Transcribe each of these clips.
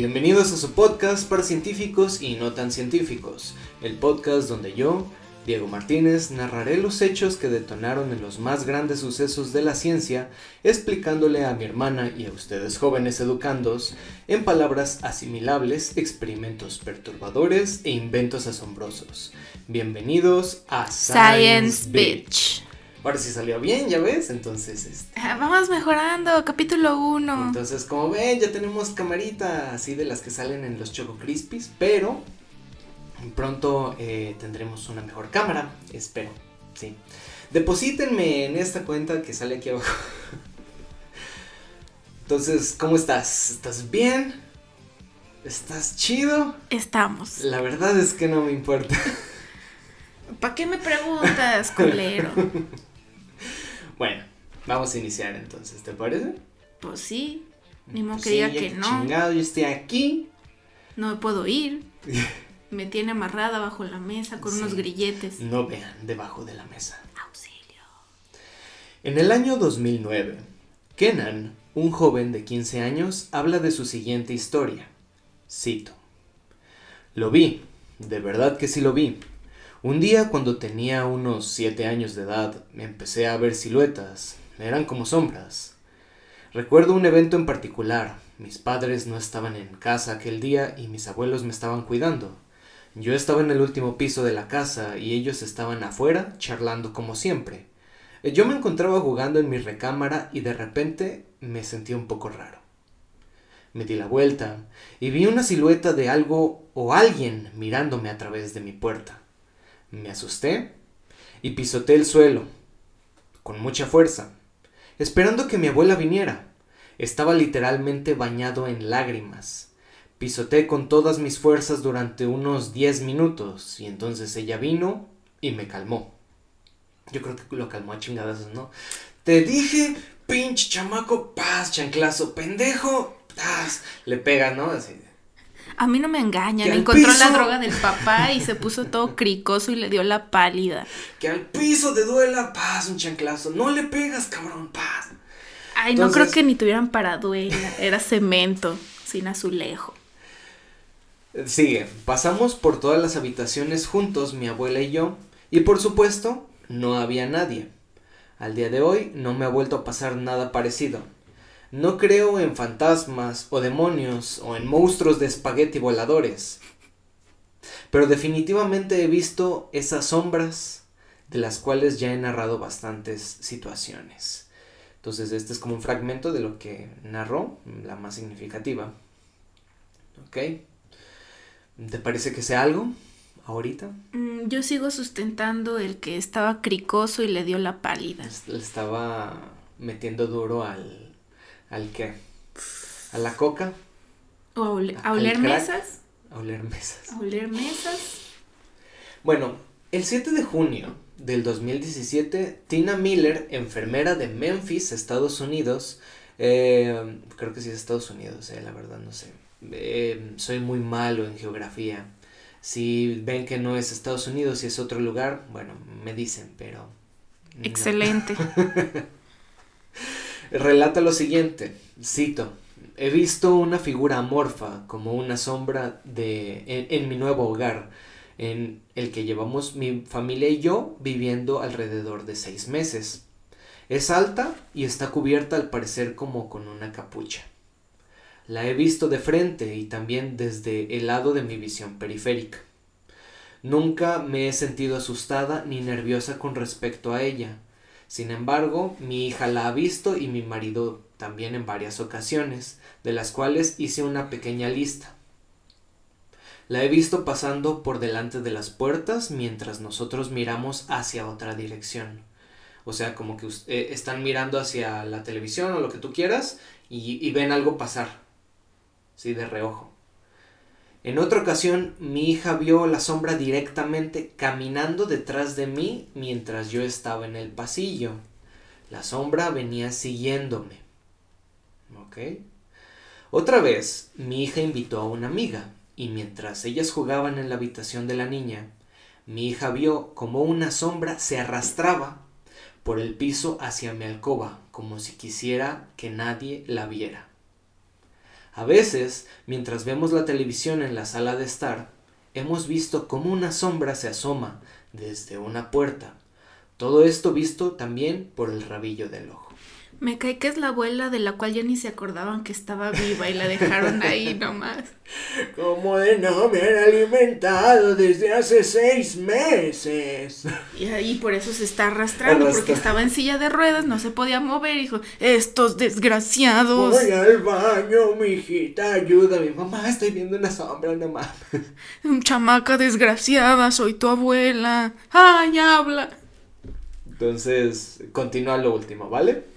Bienvenidos a su podcast para científicos y no tan científicos, el podcast donde yo, Diego Martínez, narraré los hechos que detonaron en los más grandes sucesos de la ciencia, explicándole a mi hermana y a ustedes jóvenes educandos, en palabras asimilables, experimentos perturbadores e inventos asombrosos. Bienvenidos a Science, Bitch. Ahora sí salió bien, ya ves, entonces... Este... Ah, vamos mejorando, capítulo 1. Entonces, como ven, ya tenemos camarita así de las que salen en los Choco Crispies, pero pronto eh, tendremos una mejor cámara, espero, sí. Deposítenme en esta cuenta que sale aquí abajo. Entonces, ¿cómo estás? ¿Estás bien? ¿Estás chido? Estamos. La verdad es que no me importa. ¿Para qué me preguntas, culero? Bueno, vamos a iniciar entonces, ¿te parece? Pues sí. Ni modo Pues que sí, diga que no. Chingado, yo estoy aquí. No me puedo ir. Me tiene amarrada bajo la mesa con Sí. unos grilletes. No vean debajo de la mesa. Auxilio. En el año 2009, Kenan, un joven de 15 años, habla de su siguiente historia. Cito. Lo vi, de verdad que sí lo vi. Un día cuando tenía unos 7 años de edad, empecé a ver siluetas, eran como sombras. Recuerdo un evento en particular, mis padres no estaban en casa aquel día y mis abuelos me estaban cuidando. Yo estaba en el último piso de la casa y ellos estaban afuera charlando como siempre. Yo me encontraba jugando en mi recámara y de repente me sentí un poco raro. Me di la vuelta y vi una silueta de algo o alguien mirándome a través de mi puerta. Me asusté y pisoteé el suelo con mucha fuerza, esperando que mi abuela viniera. Estaba literalmente bañado en lágrimas. Pisoteé con todas mis fuerzas durante unos 10 minutos y entonces ella vino y me calmó. Yo creo que lo calmó a chingadazos, ¿no? Te dije, pinche chamaco, paz, chanclazo, pendejo, paz. Le pega, ¿no? Así. A mí no me engañan. Que Encontró la droga del papá y se puso todo cricoso y le dio la pálida. Que al piso te duela, paz, un chanclazo. No le pegas, cabrón, paz. Ay, no creo que ni tuvieran paraduela. Era cemento, sin azulejo. Sigue, pasamos por todas las habitaciones juntos, mi abuela y yo, y por supuesto, no había nadie. Al día de hoy no me ha vuelto a pasar nada parecido. No creo en fantasmas o demonios o en monstruos de espagueti voladores. Pero definitivamente he visto esas sombras de las cuales ya he narrado bastantes situaciones. Entonces este es como un fragmento de lo que narró, la más significativa. ¿Ok? ¿Te parece que sea algo ahorita? Mm, Yo sigo sustentando el que estaba cricoso y le dio la pálida. Le estaba metiendo duro al... ¿Al qué? ¿A la coca? O a, oler mesas. A oler mesas. A oler mesas. Bueno, el 7 de junio del 2017, Tina Miller, enfermera de Memphis, Estados Unidos, eh, creo que sí es Estados Unidos, eh, la verdad no sé, Eh, soy muy malo en geografía. Si ven que no es Estados Unidos y es otro lugar, bueno, me dicen, pero... no. Relata lo siguiente, cito, he visto una figura amorfa como una sombra de en, en mi nuevo hogar, en el que llevamos mi familia y yo viviendo alrededor de seis meses. Es alta y está cubierta al parecer como con una capucha. La he visto de frente y también desde el lado de mi visión periférica. Nunca me he sentido asustada ni nerviosa con respecto a ella. Sin embargo, mi hija la ha visto y mi marido también en varias ocasiones, de las cuales hice una pequeña lista. La he visto pasando por delante de las puertas mientras nosotros miramos hacia otra dirección. O sea, como que eh, están mirando hacia la televisión o lo que tú quieras y, y ven algo pasar. Sí, de reojo. En otra ocasión, mi hija vio la sombra directamente caminando detrás de mí mientras yo estaba en el pasillo. La sombra venía siguiéndome. ¿Ok? Otra vez, mi hija invitó a una amiga, y mientras ellas jugaban en la habitación de la niña, mi hija vio como una sombra se arrastraba por el piso hacia mi alcoba, como si quisiera que nadie la viera. A veces, mientras vemos la televisión en la sala de estar, hemos visto cómo una sombra se asoma desde una puerta. Todo esto visto también por el rabillo del ojo. Me cae que es la abuela de la cual ya ni se acordaban que estaba viva y la dejaron ahí nomás. Como de no me han alimentado desde hace seis meses. Y ahí por eso se está arrastrando, porque estaba en silla de ruedas, no se podía mover, y dijo, estos desgraciados. Voy al baño, mijita, ayúdame. Mamá, estoy viendo una sombra, no mames. Chamaca desgraciada, soy tu abuela. Ay, habla. Entonces, continúa lo último, ¿vale?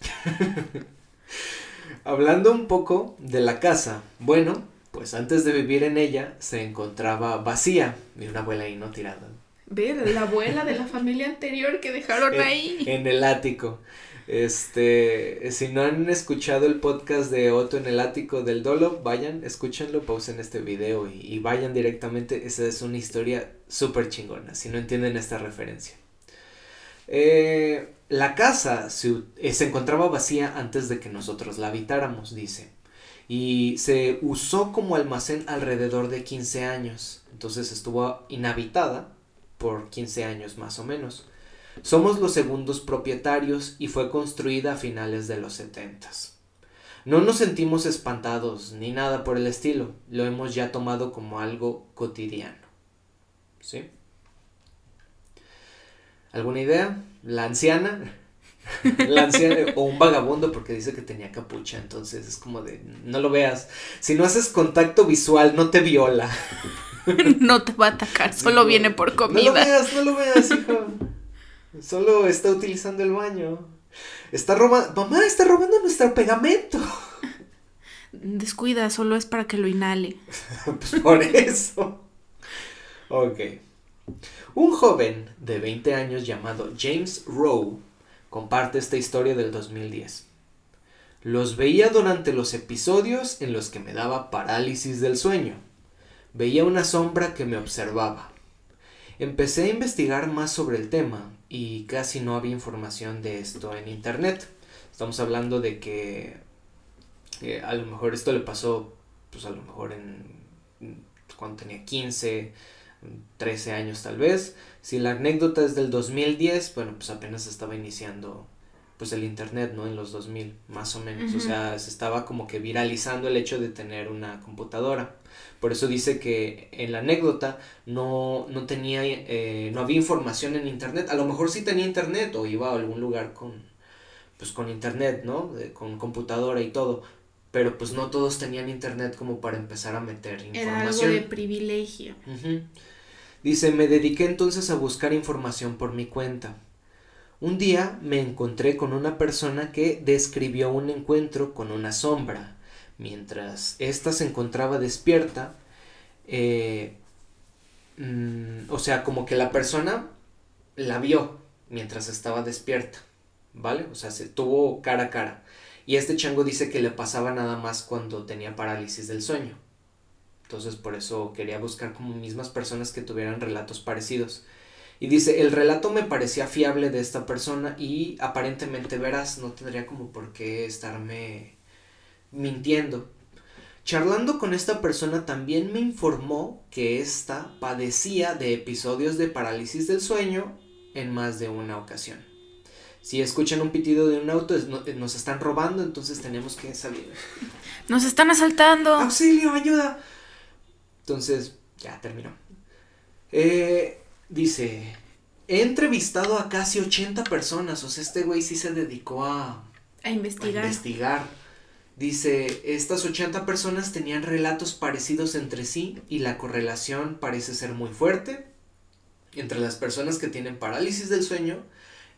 Hablando un poco de la casa, bueno, pues antes de vivir en ella se encontraba vacía y una abuela ahí no tirada. Ver, la abuela de la familia anterior que dejaron ahí. En el ático. Este, si no han escuchado el podcast de Otto en el ático del Dolo, vayan, escúchenlo, pausen este video y, y vayan directamente. Esa es una historia súper chingona, si no entienden esta referencia. Eh, la casa eh, se, encontraba vacía antes de que nosotros la habitáramos, dice. Y se usó como almacén alrededor de 15 años. Entonces estuvo inhabitada por 15 años más o menos. Somos los segundos propietarios y fue construida a finales de los 70. No nos sentimos espantados ni nada por el estilo, lo hemos ya tomado como algo cotidiano. ¿Sí? ¿Alguna idea? La anciana. La anciana o un vagabundo porque dice que tenía capucha, entonces es como de no lo veas. Si no haces contacto visual, no te viola. No te va a atacar, solo viene por comida. No lo veas, no lo veas, hijo. Solo está utilizando el baño. Está robando, mamá, está robando nuestro pegamento. Descuida, solo es para que lo inhale. pues por eso. Ok. Un joven de 20 años llamado James Rowe comparte esta historia del 2010. Los veía durante los episodios en los que me daba parálisis del sueño. Veía una sombra que me observaba. Empecé a investigar más sobre el tema y casi no había información de esto en internet. Estamos hablando de que eh, a lo mejor esto le pasó, pues a lo mejor en cuando tenía 15, 13 años tal vez. Si la anécdota es del 2010, bueno, pues apenas estaba iniciando pues el internet, ¿no? En los 2000, más o menos. O sea, se estaba como que viralizando el hecho de tener una computadora. Por eso dice que en la anécdota no, no tenía, eh, no había información en internet. A lo mejor sí tenía internet o iba a algún lugar con, pues con internet, ¿no? con computadora y todo pero pues no todos tenían internet como para empezar a meter información. Era algo de privilegio. Dice, me dediqué entonces a buscar información por mi cuenta. Un día me encontré con una persona que describió un encuentro con una sombra. Mientras ésta se encontraba despierta, eh, mm, o sea, como que la persona la vio mientras estaba despierta, ¿vale? O sea, se tuvo cara a cara. Y este chango dice que le pasaba nada más cuando tenía parálisis del sueño. Entonces por eso quería buscar como mismas personas que tuvieran relatos parecidos. Y dice, el relato me parecía fiable de esta persona y aparentemente verás, no tendría como por qué estarme mintiendo. Charlando con esta persona también me informó que ésta padecía de episodios de parálisis del sueño en más de una ocasión si escuchan un pitido de un auto, eh, nos están robando, entonces tenemos que salir. Nos están asaltando. Auxilio, ayuda. Entonces, ya terminó. Eh, dice, he entrevistado a casi 80 personas, o sea, este güey sí se dedicó a, a investigar. A investigar. Dice, estas 80 personas tenían relatos parecidos entre sí y la correlación parece ser muy fuerte entre las personas que tienen parálisis del sueño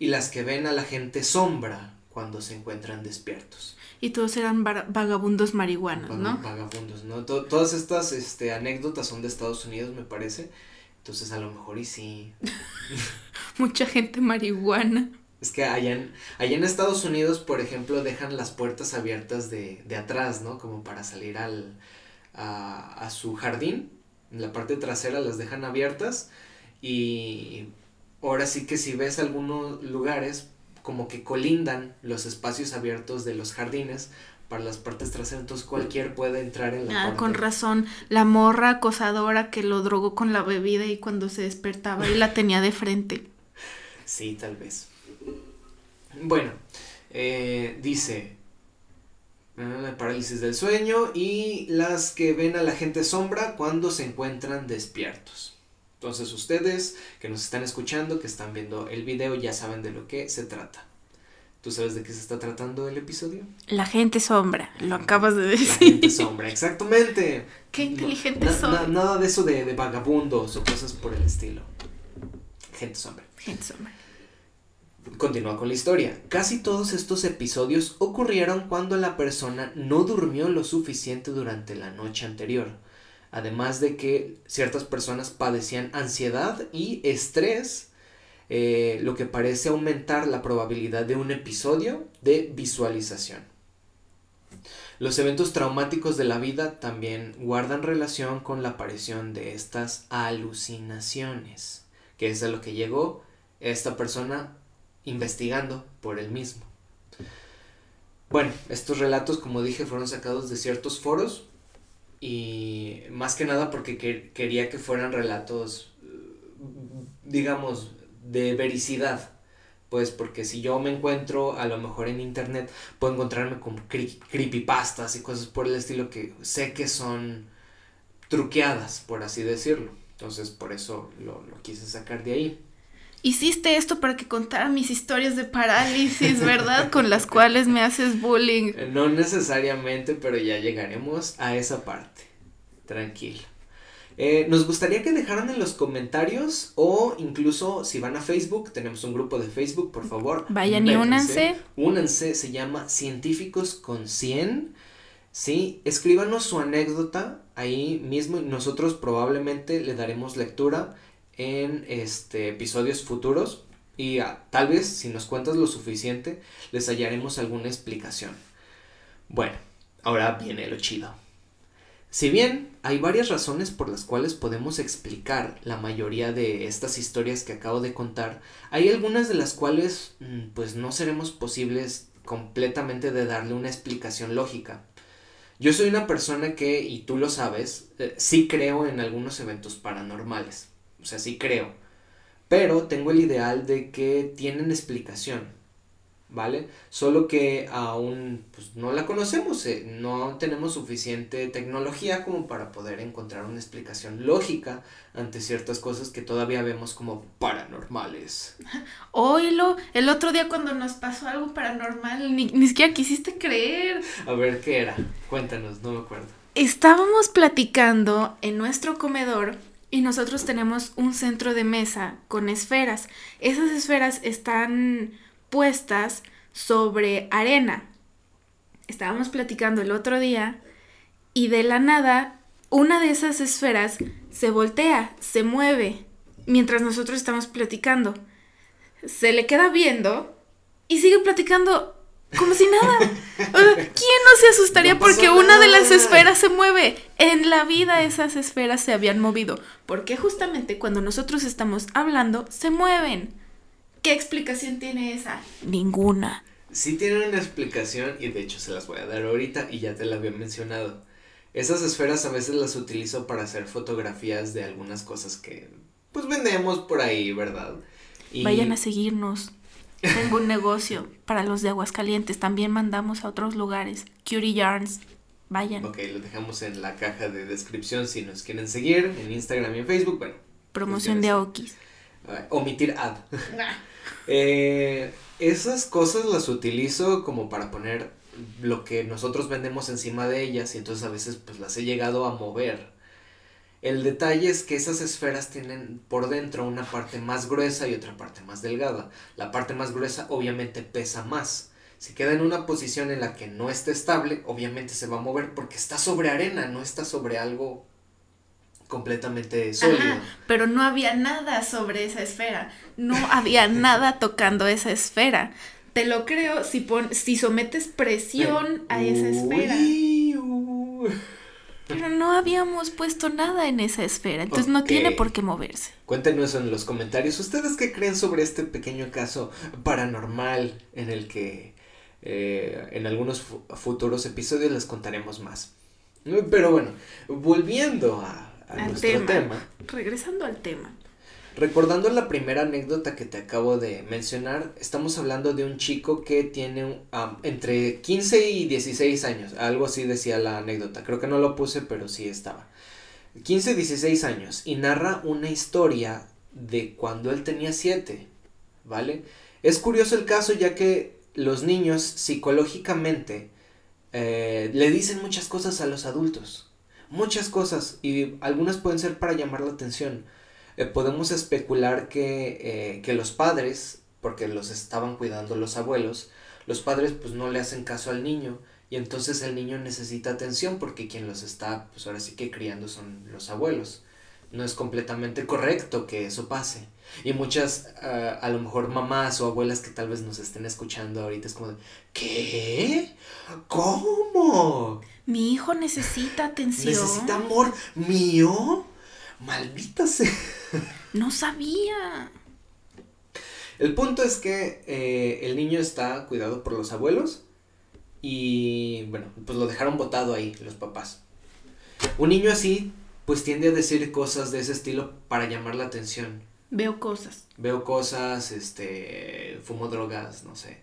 y las que ven a la gente sombra cuando se encuentran despiertos. Y todos eran vagabundos marihuanos, ¿no? Vagabundos, ¿no? todas estas este, anécdotas son de Estados Unidos, me parece. Entonces a lo mejor y sí. Mucha gente marihuana. Es que allá en, allá en Estados Unidos, por ejemplo, dejan las puertas abiertas de, de atrás, ¿no? Como para salir al, a, a su jardín. En la parte trasera las dejan abiertas y ahora sí que si ves algunos lugares como que colindan los espacios abiertos de los jardines para las partes traseras, entonces cualquier puede entrar en la Ah, con razón, la morra acosadora que lo drogó con la bebida y cuando se despertaba y la tenía de frente. Sí, tal vez. Bueno, eh, dice, ah, la parálisis del sueño y las que ven a la gente sombra cuando se encuentran despiertos. Entonces ustedes que nos están escuchando, que están viendo el video, ya saben de lo que se trata. ¿Tú sabes de qué se está tratando el episodio? La gente sombra, lo acabas de decir. La gente sombra, exactamente. Qué inteligente Na- na- nada de eso de, de vagabundos o cosas por el estilo. Gente sombra. Gente sombra. Continúa con la historia. Casi todos estos episodios ocurrieron cuando la persona no durmió lo suficiente durante la noche anterior. Además de que ciertas personas padecían ansiedad y estrés, eh, lo que parece aumentar la probabilidad de un episodio de visualización. Los eventos traumáticos de la vida también guardan relación con la aparición de estas alucinaciones, que es a lo que llegó esta persona investigando por él mismo. Bueno, estos relatos, como dije, fueron sacados de ciertos foros y más que nada porque que- quería que fueran relatos, eh, digamos, de vericidad. Pues porque si yo me encuentro a lo mejor en internet, puedo encontrarme con cre- creepypastas y cosas por el estilo que sé que son truqueadas, por así decirlo. Entonces por eso lo, lo quise sacar de ahí. Hiciste esto para que contara mis historias de parálisis, ¿verdad? Con las cuales me haces bullying. Eh, No necesariamente, pero ya llegaremos a esa parte. Tranquilo. Eh, nos gustaría que dejaran en los comentarios o incluso si van a Facebook, tenemos un grupo de Facebook, por favor. Vayan y únanse. Únanse, se llama Científicos con 100. Sí, escríbanos su anécdota ahí mismo y nosotros probablemente le daremos lectura en este episodios futuros y ah, tal vez si nos cuentas lo suficiente les hallaremos alguna explicación. Bueno, ahora viene lo chido. Si bien hay varias razones por las cuales podemos explicar la mayoría de estas historias que acabo de contar, hay algunas de las cuales mm, pues no seremos posibles completamente de darle una explicación lógica. Yo soy una persona que, y tú lo sabes, eh, sí creo en algunos eventos paranormales. O sea, sí creo. Pero tengo el ideal de que tienen explicación. ¿Vale? Solo que aún pues, no la conocemos, eh, no tenemos suficiente tecnología como para poder encontrar una explicación lógica ante ciertas cosas que todavía vemos como paranormales. Oílo, el otro día cuando nos pasó algo paranormal, ni, ni siquiera quisiste creer. A ver, ¿qué era? Cuéntanos, no me acuerdo. Estábamos platicando en nuestro comedor y nosotros tenemos un centro de mesa con esferas. Esas esferas están puestas sobre arena. Estábamos platicando el otro día y de la nada una de esas esferas se voltea, se mueve mientras nosotros estamos platicando. Se le queda viendo y sigue platicando como si nada. O sea, ¿Quién no se asustaría No porque una de las esferas se mueve? En la vida esas esferas se habían movido. Porque justamente cuando nosotros estamos hablando, se mueven. ¿Qué explicación tiene esa? Ninguna. Sí tienen una explicación y de hecho se las voy a dar ahorita y ya te la había mencionado. Esas esferas a veces las utilizo para hacer fotografías de algunas cosas que pues vendemos por ahí, ¿verdad? Y Vayan a seguirnos. Tengo un negocio para los de Aguascalientes. También mandamos a otros lugares. Cutie Yarns. Vayan. Ok, lo dejamos en la caja de descripción si nos quieren seguir en Instagram y en Facebook. Bueno, Promoción de Aokis. ah, omitir ad. Eh, esas cosas las utilizo como para poner lo que nosotros vendemos encima de ellas y entonces a veces pues las he llegado a mover. El detalle es que esas esferas tienen por dentro una parte más gruesa y otra parte más delgada. La parte más gruesa obviamente pesa más. Si queda en una posición en la que no está estable, obviamente se va a mover porque está sobre arena, no está sobre algo completamente sólido. Ajá, pero no había nada sobre esa esfera. No había nada tocando esa esfera. Te lo creo si, pon, si sometes presión a esa esfera. Uy. Pero no habíamos puesto nada en esa esfera. Entonces no tiene por qué moverse. Cuéntenos en los comentarios ustedes qué creen sobre este pequeño caso paranormal en el que Eh, en algunos futuros episodios les contaremos más. Pero bueno, volviendo a, nuestro tema. Regresando al tema. Recordando la primera anécdota que te acabo de mencionar, estamos hablando de un chico que tiene entre 15 y 16 años, algo así decía la anécdota, creo que no lo puse, pero sí estaba. 15, 16 años y narra una historia de cuando él tenía 7, ¿vale? Es curioso el caso ya que los niños psicológicamente eh, le dicen muchas cosas a los adultos, muchas cosas y algunas pueden ser para llamar la atención eh, podemos especular que, eh, que, los padres, porque los estaban cuidando los abuelos, los padres pues no le hacen caso al niño y entonces el niño necesita atención porque quien los está pues ahora sí que criando son los abuelos. No es completamente correcto que eso pase. Y muchas, ah, a lo mejor mamás o abuelas que tal vez nos estén escuchando ahorita es como de, ¿qué? ¿Cómo? Mi hijo necesita atención. ¿Necesita amor mío? Maldita sea. No sabía. El punto es que eh, el niño está cuidado por los abuelos y bueno, pues lo dejaron botado ahí los papás. Un niño así pues tiende a decir cosas de ese estilo para llamar la atención. Veo cosas. Veo cosas, este, fumo drogas, no sé.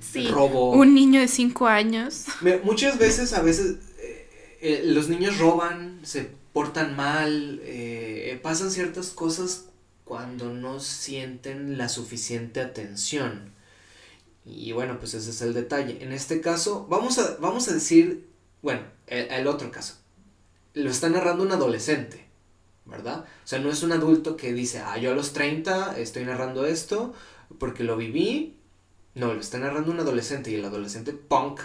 Sí, robo. Un niño de 5 años. Muchas veces, a veces, eh, eh, los niños roban, se portan mal, eh, pasan ciertas cosas cuando no sienten la suficiente atención. Y bueno, pues ese es el detalle. En este caso, vamos a, vamos a decir, bueno, el, otro caso. Lo está narrando un adolescente, ¿verdad? O sea, no es un adulto que dice, ah, yo a los 30 estoy narrando esto porque lo viví. No, lo está narrando un adolescente y el adolescente punk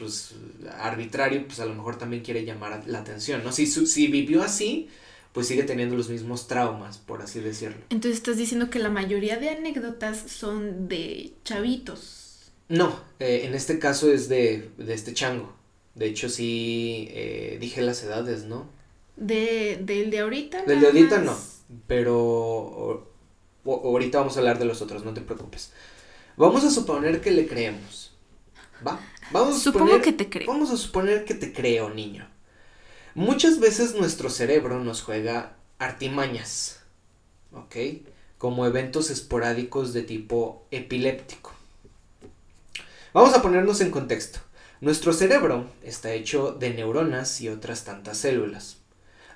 pues arbitrario, pues a lo mejor también quiere llamar la atención, ¿no? Si, si vivió así, pues sigue teniendo los mismos traumas, por así decirlo. Entonces estás diciendo que la mayoría de anécdotas son de chavitos. No, eh, en este caso es de, de, este chango. De hecho, sí eh, dije las edades, ¿no? De, ¿Del de ahorita? Del de ahorita no, pero ahorita vamos a hablar de los otros, no te preocupes. Vamos a suponer que le creemos. ¿Va? Vamos a Supongo que te creo. Vamos a suponer que te creo, niño. Muchas veces nuestro cerebro nos juega artimañas, ¿ok? Como eventos esporádicos de tipo epiléptico. Vamos a ponernos en contexto. Nuestro cerebro está hecho de neuronas y otras tantas células.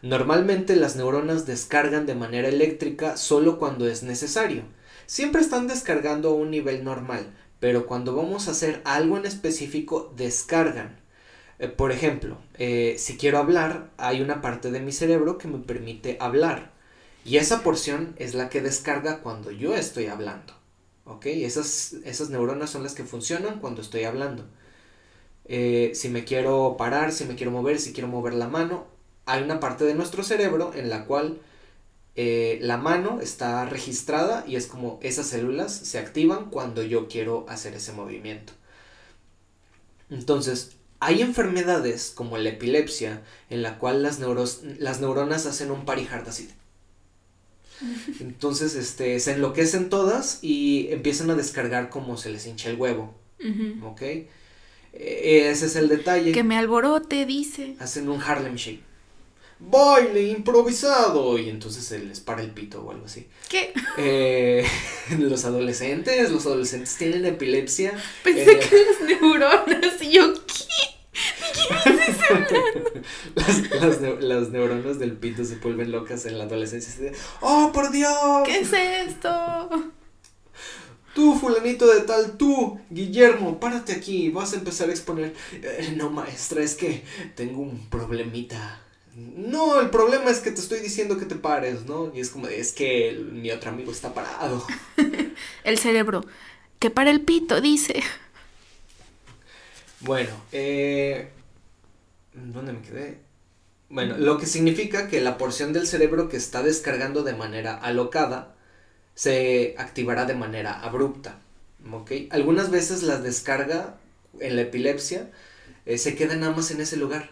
Normalmente las neuronas descargan de manera eléctrica solo cuando es necesario. Siempre están descargando a un nivel normal, pero cuando vamos a hacer algo en específico descargan. Eh, por ejemplo, eh, si quiero hablar, hay una parte de mi cerebro que me permite hablar. Y esa porción es la que descarga cuando yo estoy hablando. ¿Ok? Esas, esas neuronas son las que funcionan cuando estoy hablando. Eh, si me quiero parar, si me quiero mover, si quiero mover la mano, hay una parte de nuestro cerebro en la cual eh, la mano está registrada y es como esas células se activan cuando yo quiero hacer ese movimiento. Entonces, hay enfermedades como la epilepsia en la cual las, las neuronas hacen un parihard así. Entonces, este, se enloquecen todas y empiezan a descargar como se les hincha el huevo. ¿Ok? E-, ese es el detalle. Que me alborote, dice. Hacen un Harlem Shake baile improvisado y entonces se les para el pito o algo así. ¿Qué? Eh, los adolescentes, los adolescentes tienen epilepsia. Pensé eh, que las neuronas y yo, ¿qué? ¿Qué las, las, las, neuronas del pito se vuelven locas en la adolescencia. ¡Oh, por Dios! ¿Qué es esto? Tú, fulanito de tal, tú, Guillermo, párate aquí, vas a empezar a exponer. Eh, no, maestra, es que tengo un problemita no, el problema es que te estoy diciendo que te pares, ¿no? Y es como, es que mi otro amigo está parado. el cerebro, que para el pito, dice. Bueno, eh, ¿dónde me quedé? Bueno, lo que significa que la porción del cerebro que está descargando de manera alocada se activará de manera abrupta, ¿ok? Algunas veces la descarga en la epilepsia eh, se queda nada más en ese lugar.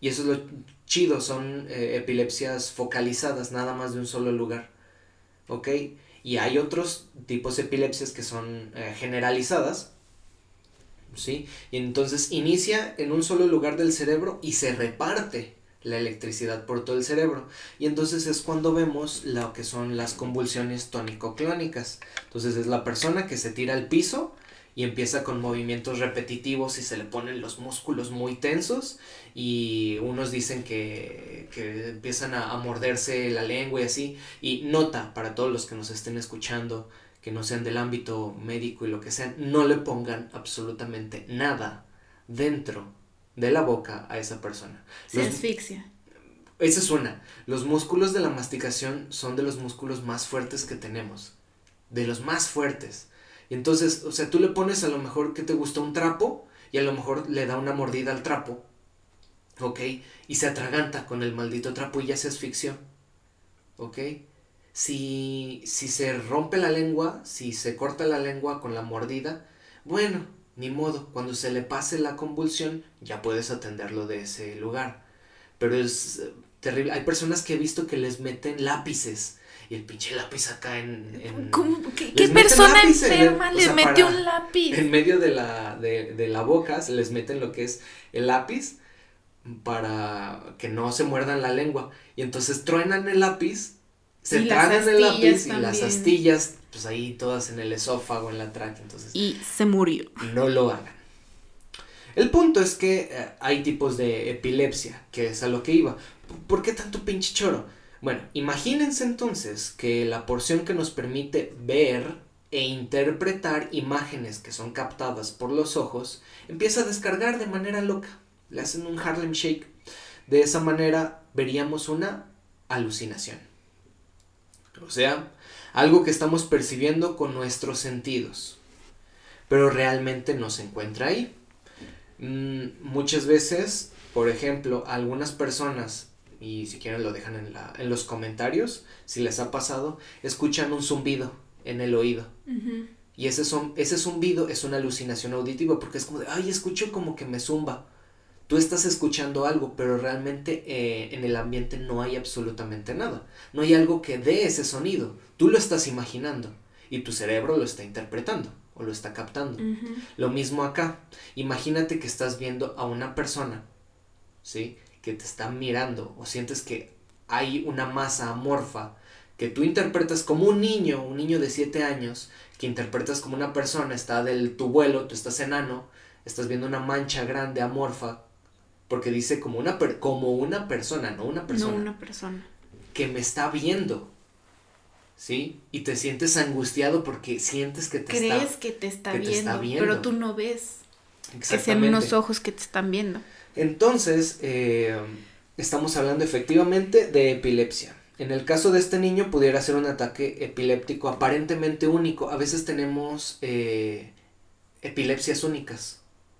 Y eso es lo chido, son eh, epilepsias focalizadas, nada más de un solo lugar. ¿Ok? Y hay otros tipos de epilepsias que son eh, generalizadas, ¿sí? Y entonces inicia en un solo lugar del cerebro y se reparte la electricidad por todo el cerebro. Y entonces es cuando vemos lo que son las convulsiones tónico-clónicas. Entonces es la persona que se tira al piso y empieza con movimientos repetitivos y se le ponen los músculos muy tensos y unos dicen que, que empiezan a, a, morderse la lengua y así. Y nota para todos los que nos estén escuchando que no sean del ámbito médico y lo que sean, no le pongan absolutamente nada dentro de la boca a esa persona. Se asfixia. Esa es una. Los músculos de la masticación son de los músculos más fuertes que tenemos. De los más fuertes. Y entonces, o sea, tú le pones a lo mejor que te gusta un trapo y a lo mejor le da una mordida al trapo. ¿Ok? Y se atraganta con el maldito trapo y ya se asfixió. ¿Ok? Si, si se rompe la lengua, si se corta la lengua con la mordida, bueno, ni modo, cuando se le pase la convulsión ya puedes atenderlo de ese lugar. Pero es eh, terrible. Hay personas que he visto que les meten lápices y el pinche lápiz acá en... en ¿Qué, ¿qué persona enferma le mete un lápiz? En medio de la, de, de la boca se les meten lo que es el lápiz para que no se muerdan la lengua. Y entonces truenan el lápiz, se tragan el lápiz también. y las astillas, pues ahí todas en el esófago, en la tráquea. Entonces, y se murió. No lo hagan. El punto es que eh, hay tipos de epilepsia, que es a lo que iba. ¿Por qué tanto pinche choro? Bueno, imagínense entonces que la porción que nos permite ver e interpretar imágenes que son captadas por los ojos empieza a descargar de manera loca. Le hacen un Harlem Shake. De esa manera veríamos una alucinación. O sea, algo que estamos percibiendo con nuestros sentidos. Pero realmente no se encuentra ahí. Mm, muchas veces, por ejemplo, algunas personas y si quieren lo dejan en, la, en los comentarios, si les ha pasado, escuchan un zumbido en el oído. Y ese, son, ese zumbido es una alucinación auditiva porque es como de, ay, escucho como que me zumba. Tú estás escuchando algo, pero realmente eh, en el ambiente no hay absolutamente nada. No hay algo que dé ese sonido. Tú lo estás imaginando y tu cerebro lo está interpretando o lo está captando. Lo mismo acá. Imagínate que estás viendo a una persona, ¿sí? que te está mirando o sientes que hay una masa amorfa que tú interpretas como un niño, un niño de 7 años, que interpretas como una persona, está del tu vuelo, tú estás enano, estás viendo una mancha grande amorfa, porque dice como una, per, como una persona, no una persona. No una persona. Que me está viendo. ¿Sí? Y te sientes angustiado porque sientes que te Crees está que te está, que viendo, te está viendo, pero tú no ves. Que sean unos ojos que te están viendo. Entonces, eh, estamos hablando efectivamente de epilepsia. En el caso de este niño pudiera ser un ataque epiléptico aparentemente único. A veces tenemos eh, epilepsias únicas.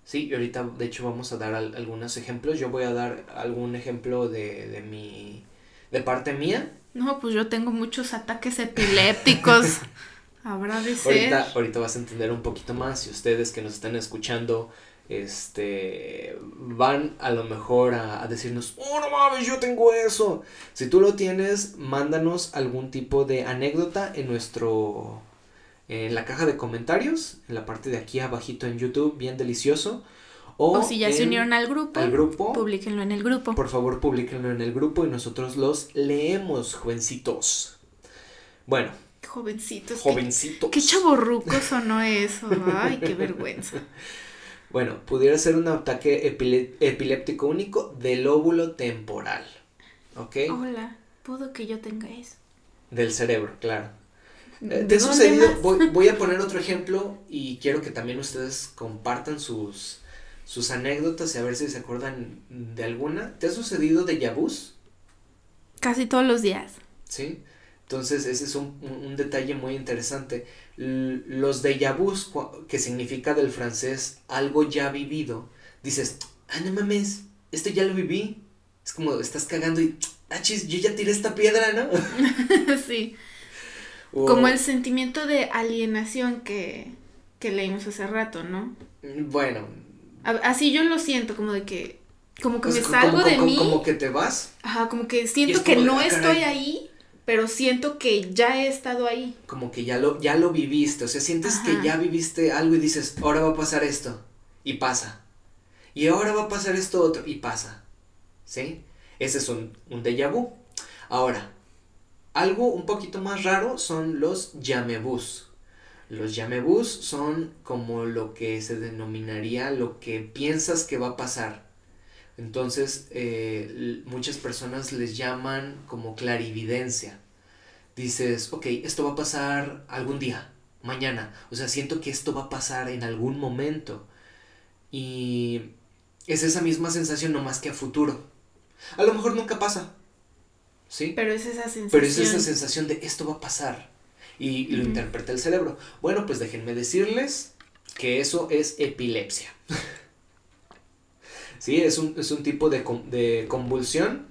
Sí, y ahorita de hecho vamos a dar al, algunos ejemplos. Yo voy a dar algún ejemplo de, de mi... de parte mía. No, pues yo tengo muchos ataques epilépticos. Habrá de ser. Ahorita, ahorita vas a entender un poquito más. Si ustedes que nos están escuchando este van a lo mejor a, a, decirnos, oh no mames, yo tengo eso. Si tú lo tienes, mándanos algún tipo de anécdota en nuestro en la caja de comentarios, en la parte de aquí abajito en YouTube, bien delicioso. O, o si ya se unieron al grupo, al grupo, publíquenlo en el grupo. Por favor, publíquenlo en el grupo y nosotros los leemos, jovencitos. Bueno. Jovencitos. Jovencitos. Qué, qué chaborruco sonó eso. Ay, qué vergüenza. Bueno, pudiera ser un ataque epiléptico único del óvulo temporal. ¿Ok? Hola, ¿puedo que yo tenga eso? Del cerebro, claro. Eh, ¿Te ha sucedido? Voy, voy, a poner otro ejemplo y quiero que también ustedes compartan sus, sus anécdotas y a ver si se acuerdan de alguna. ¿Te ha sucedido de yabús? Casi todos los días. Sí. Entonces, ese es un, un detalle muy interesante. Los déjà vus, que significa del francés algo ya vivido, dices, ah, no mames, esto ya lo viví. Es como, estás cagando y, ah, chis, yo ya tiré esta piedra, ¿no? sí. O, como el sentimiento de alienación que, que leímos hace rato, ¿no? Bueno. Así yo lo siento, como de que, como que pues me salgo como, de como, mí. Como que te vas. Ajá, como que siento que no ah, estoy ahí pero siento que ya he estado ahí. Como que ya lo, ya lo viviste, o sea, sientes Ajá. que ya viviste algo y dices, ahora va a pasar esto. y pasa. Y ahora va a pasar esto otro y pasa. ¿Sí? Ese es un, un déjà vu. Ahora, algo un poquito más raro son los llamebús. Los llamebús son como lo que se denominaría lo que piensas que va a pasar. Entonces, eh, muchas personas les llaman como clarividencia. Dices, ok, esto va a pasar algún día, mañana. O sea, siento que esto va a pasar en algún momento. Y es esa misma sensación, no más que a futuro. A lo mejor nunca pasa. ¿Sí? Pero es esa sensación. Pero es esa sensación de esto va a pasar. Y, lo interpreta el cerebro. Bueno, pues déjenme decirles que eso es epilepsia. sí, es un, tipo de, de convulsión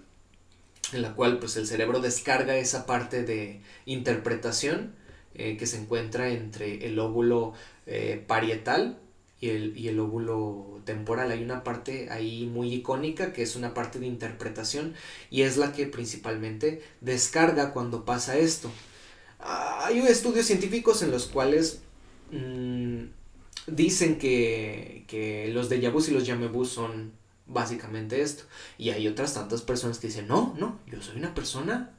en la cual pues el cerebro descarga esa parte de interpretación eh, que se encuentra entre el óvulo eh, parietal y el, y el óvulo temporal. Hay una parte ahí muy icónica que es una parte de interpretación y es la que principalmente descarga cuando pasa esto. Hay estudios científicos en los cuales mm, dicen que, que los déjà y los vu son básicamente esto. Y hay otras tantas personas que dicen, no, no, yo soy una persona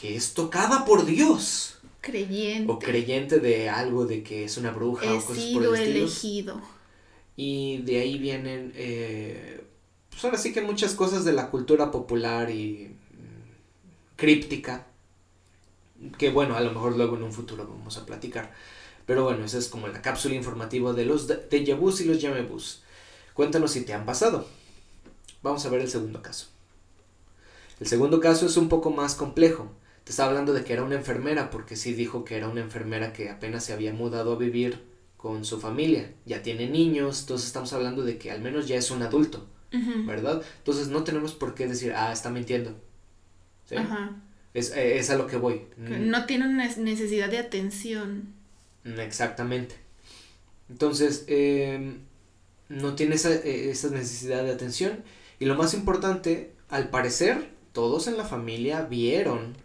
que es tocada por Dios. Creyente. O creyente de algo, de que es una bruja He o cosas sido por el elegido. Y de ahí vienen, eh, pues ahora sí que muchas cosas de la cultura popular y mm, críptica, que bueno, a lo mejor luego en un futuro vamos a platicar. Pero bueno, esa es como la cápsula informativa de los de- déjà vus y los jamais Cuéntanos si te han pasado. Vamos a ver el segundo caso. El segundo caso es un poco más complejo. Te estaba hablando de que era una enfermera, porque sí dijo que era una enfermera que apenas se había mudado a vivir con su familia. Ya tiene niños, entonces estamos hablando de que al menos ya es un adulto. ¿verdad? Entonces no tenemos por qué decir, ah, está mintiendo. ¿Sí? Ajá. Es, eh, es a lo que voy. No tiene una necesidad de atención. Mm, Exactamente. Entonces, eh, no tiene esa, eh, esa necesidad de atención. Y lo más importante, al parecer, todos en la familia vieron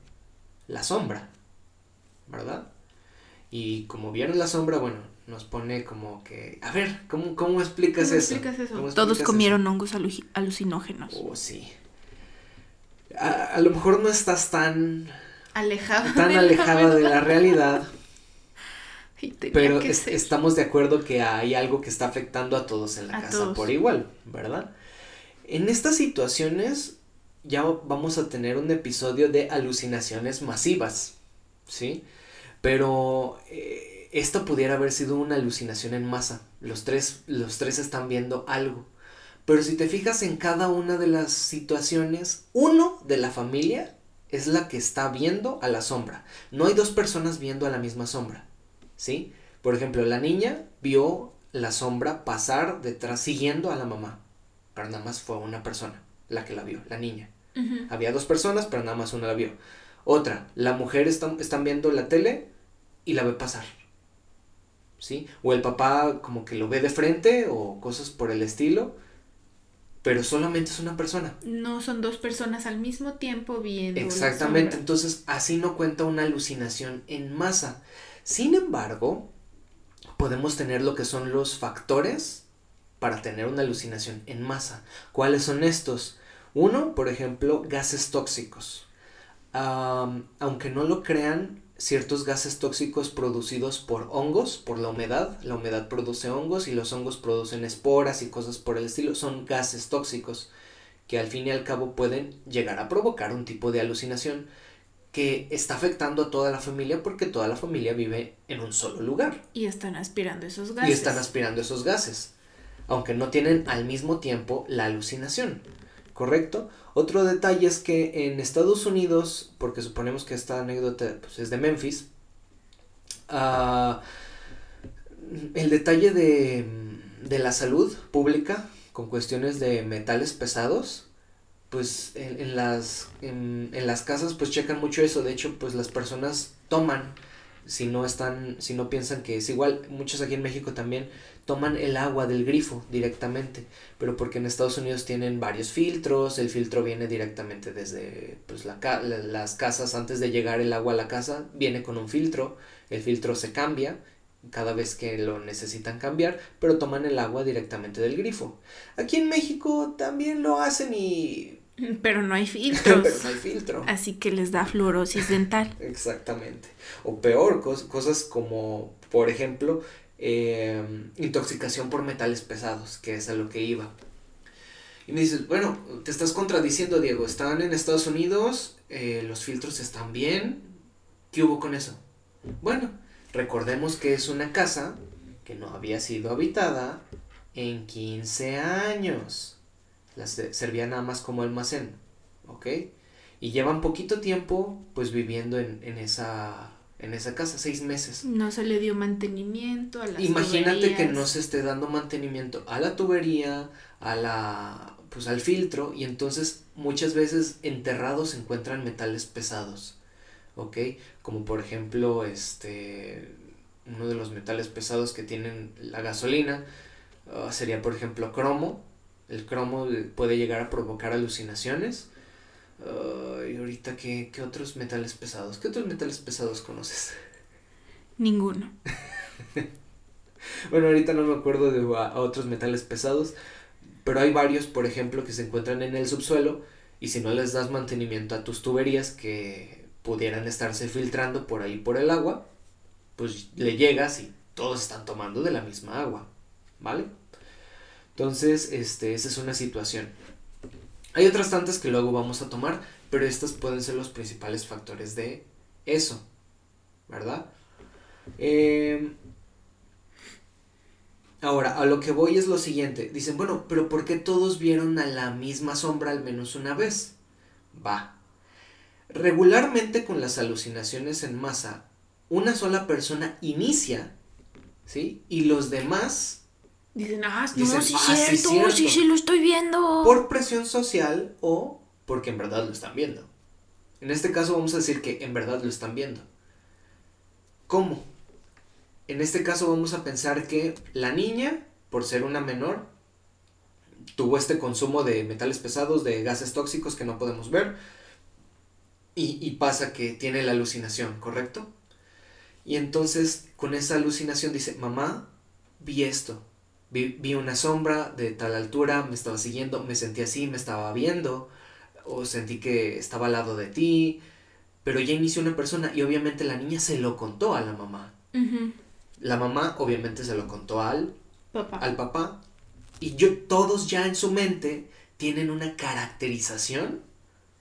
la sombra, ¿verdad? Y como vieron la sombra, bueno, nos pone como que, a ver, ¿cómo, cómo explicas ¿Cómo eso? explicas eso? ¿Cómo Todos explicas comieron hongos alu- alucinógenos. Oh, sí. A, a lo mejor no estás tan, Alejado. tan de la alejada de la realidad, Y Pero es- estamos de acuerdo que hay algo que está afectando a todos en la A casa todos. por igual, ¿verdad? En estas situaciones ya vamos a tener un episodio de alucinaciones masivas, ¿sí? Pero eh, esto pudiera haber sido una alucinación en masa. Los tres, los tres están viendo algo. Pero si te fijas en cada una de las situaciones, uno de la familia es la que está viendo a la sombra. No hay dos personas viendo a la misma sombra. ¿sí? Por ejemplo, la niña vio la sombra pasar detrás siguiendo a la mamá, pero nada más fue una persona la que la vio, la niña. Había dos personas, pero nada más una la vio. Otra, la mujer está, están viendo la tele y la ve pasar. ¿Sí? O el papá como que lo ve de frente o cosas por el estilo, pero solamente es una persona. No son dos personas al mismo tiempo viendo. Exactamente, entonces así no cuenta una alucinación en masa. Sin embargo, podemos tener lo que son los factores para tener una alucinación en masa. ¿Cuáles son estos? Uno, por ejemplo, gases tóxicos. Aunque no lo crean, ciertos gases tóxicos producidos por hongos, por la humedad, la humedad produce hongos y los hongos producen esporas y cosas por el estilo, son gases tóxicos que al fin y al cabo pueden llegar a provocar un tipo de alucinación que está afectando a toda la familia porque toda la familia vive en un solo lugar Y están aspirando esos gases. y están aspirando esos gases, aunque no tienen al mismo tiempo la alucinación, ¿correcto? Otro detalle es que en Estados Unidos, porque suponemos que esta anécdota pues, es de Memphis, ah, el detalle de, de la salud pública con cuestiones de metales pesados, pues en, en las, en, en las casas pues checan mucho eso, de hecho pues las personas toman si no están, si no piensan que es igual, muchos aquí en México también toman el agua del grifo directamente, pero porque en Estados Unidos tienen varios filtros, el filtro viene directamente desde pues la, ca- la- las casas antes de llegar el agua a la casa, viene con un filtro, el filtro se cambia cada vez que lo necesitan cambiar, pero toman el agua directamente del grifo. Aquí en México también lo hacen y... Pero no hay filtros. pero no hay filtro. Así que les da fluorosis dental. Exactamente. O peor, cosas como, por ejemplo, eh, intoxicación por metales pesados, que es a lo que iba. Y me dices, bueno, te estás contradiciendo, Diego. Están en Estados Unidos, eh, los filtros están bien. ¿Qué hubo con eso? Bueno, recordemos que es una casa que no había sido habitada en 15 años. La servía nada más como almacén, ¿ok? Y llevan poquito tiempo pues viviendo en, en esa en esa casa, seis meses. No se le dio mantenimiento a las Imagínate que no se esté dando mantenimiento a la tubería, a la pues al filtro y entonces muchas veces enterrados se encuentran metales pesados, ¿ok? Como por ejemplo este uno de los metales pesados que tienen la gasolina ah, sería por ejemplo cromo. El cromo puede llegar a provocar alucinaciones. Y ahorita, ¿qué, ¿qué otros metales pesados? ¿Qué otros metales pesados conoces? Ninguno. bueno, ahorita no me acuerdo de otros metales pesados, pero hay varios, por ejemplo, que se encuentran en el subsuelo y si no les das mantenimiento a tus tuberías que pudieran estarse filtrando por ahí por el agua, pues le llegas y todos están tomando de la misma agua, ¿vale? Entonces, este, esa es una situación. Hay otras tantas que luego vamos a tomar, pero estas pueden ser los principales factores de eso, ¿verdad? Eh, Ahora, a lo que voy es lo siguiente. Dicen, bueno, pero ¿por qué todos vieron a la misma sombra al menos una vez? Va. Regularmente con las alucinaciones en masa, una sola persona inicia, ¿sí? Y los demás... Dicen, ah, no, sí, ah, cierto, sí, sí, lo estoy viendo. Por presión social o porque en verdad lo están viendo. En este caso vamos a decir que en verdad lo están viendo. ¿Cómo? En este caso vamos a pensar que la niña, por ser una menor, tuvo este consumo de metales pesados, de gases tóxicos que no podemos ver, y, pasa que tiene la alucinación, ¿correcto? Y entonces con esa alucinación dice, mamá, vi esto, vi, vi, una sombra de tal altura, me estaba siguiendo, me sentí así, me estaba viendo, o sentí que estaba al lado de ti, pero ya inició una persona y obviamente la niña se lo contó a la mamá. La mamá obviamente se lo contó al papá. al papá. Y yo, todos ya en su mente tienen una caracterización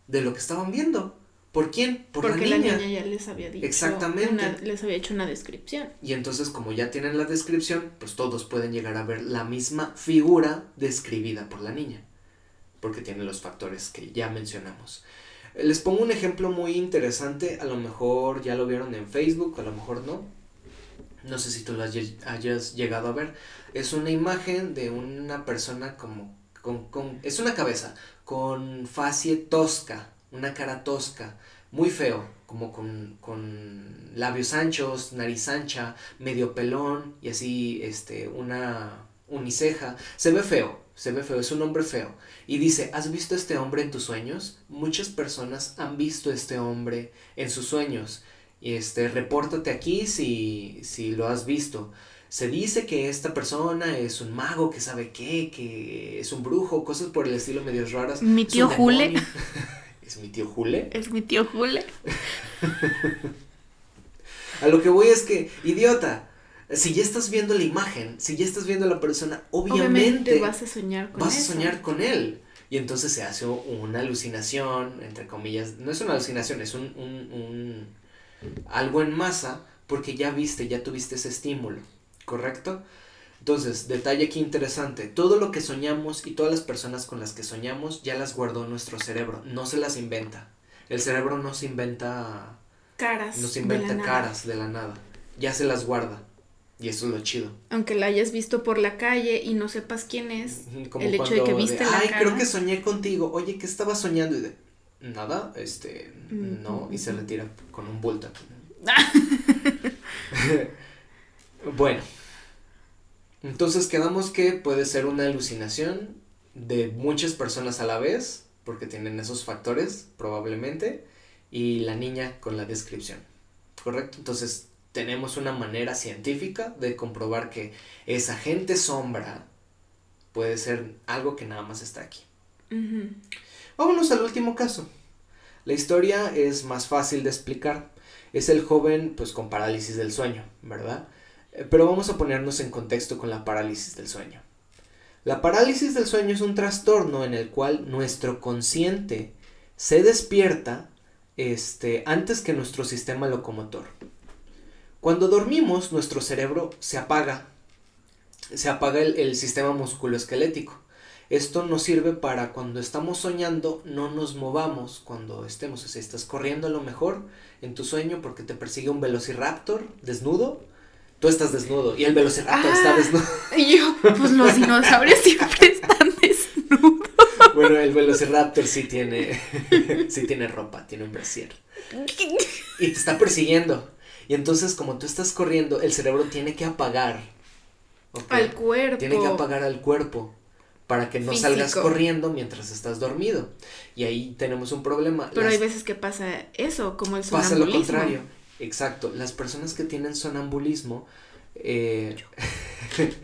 de lo que estaban viendo. ¿Por quién? Por Porque la niña. ya les había dicho. Exactamente. les había hecho una descripción. Y entonces, como ya tienen la descripción, pues todos pueden llegar a ver la misma figura describida por la niña. Porque tiene los factores que ya mencionamos. Les pongo un ejemplo muy interesante. A lo mejor ya lo vieron en Facebook, a lo mejor no no sé si tú lo hayas llegado a ver, es una imagen de una persona como, con, es una cabeza, con facie tosca, una cara tosca, muy feo, como con, con labios anchos, nariz ancha, medio pelón y así, este, una uniceja, se ve feo, se ve feo, es un hombre feo. Y dice, ¿has visto este hombre en tus sueños? Muchas personas han visto este hombre en sus sueños este, repórtate aquí si, si lo has visto. Se dice que esta persona es un mago, que sabe qué, que es un brujo, cosas por el estilo medio raras. Mi tío Jule. ¿Es mi tío Jule? Es mi tío Jule. a lo que voy es que, idiota, si ya estás viendo la imagen, si ya estás viendo a la persona, obviamente, vas a soñar con Vas a soñar con él. Y entonces se hace una alucinación, entre comillas. No es una alucinación, es un, un algo en masa porque ya viste, ya tuviste ese estímulo, ¿correcto? Entonces, detalle aquí interesante, todo lo que soñamos y todas las personas con las que soñamos ya las guardó nuestro cerebro, no se las inventa. El cerebro no se inventa caras. No se inventa caras de la nada, ya se las guarda. Y eso es lo chido. Aunque la hayas visto por la calle y no sepas quién es, el hecho de que viste la Ay, creo que soñé contigo. Oye, ¿qué estaba soñando? Y de, nada, este, no, y se retira con un bulto. bueno, entonces quedamos que puede ser una alucinación de muchas personas a la vez, porque tienen esos factores, probablemente, y la niña con la descripción, ¿correcto? Entonces, tenemos una manera científica de comprobar que esa gente sombra puede ser algo que nada más está aquí. Vámonos al último caso. La historia es más fácil de explicar. Es el joven pues con parálisis del sueño, ¿verdad? Eh, pero vamos a ponernos en contexto con la parálisis del sueño. La parálisis del sueño es un trastorno en el cual nuestro consciente se despierta este, antes que nuestro sistema locomotor. Cuando dormimos, nuestro cerebro se apaga. Se apaga el, el sistema musculoesquelético. Esto nos sirve para cuando estamos soñando no nos movamos cuando estemos. O sea, estás corriendo a lo mejor en tu sueño porque te persigue un velociraptor desnudo. Tú estás desnudo y el velociraptor está Ah. desnudo. Y yo, pues los dinosaurios siempre están desnudos. Bueno, el velociraptor sí tiene, sí tiene ropa, tiene un brasier. Y te está persiguiendo. Y entonces como tú estás corriendo, el cerebro tiene que apagar. Al cuerpo. Tiene que apagar al cuerpo para que no Físico. salgas corriendo mientras estás dormido. Y ahí tenemos un problema. Pero Las- hay veces que pasa eso, como el pasa sonambulismo. lo contrario. Exacto. Las personas que tienen sonambulismo, eh,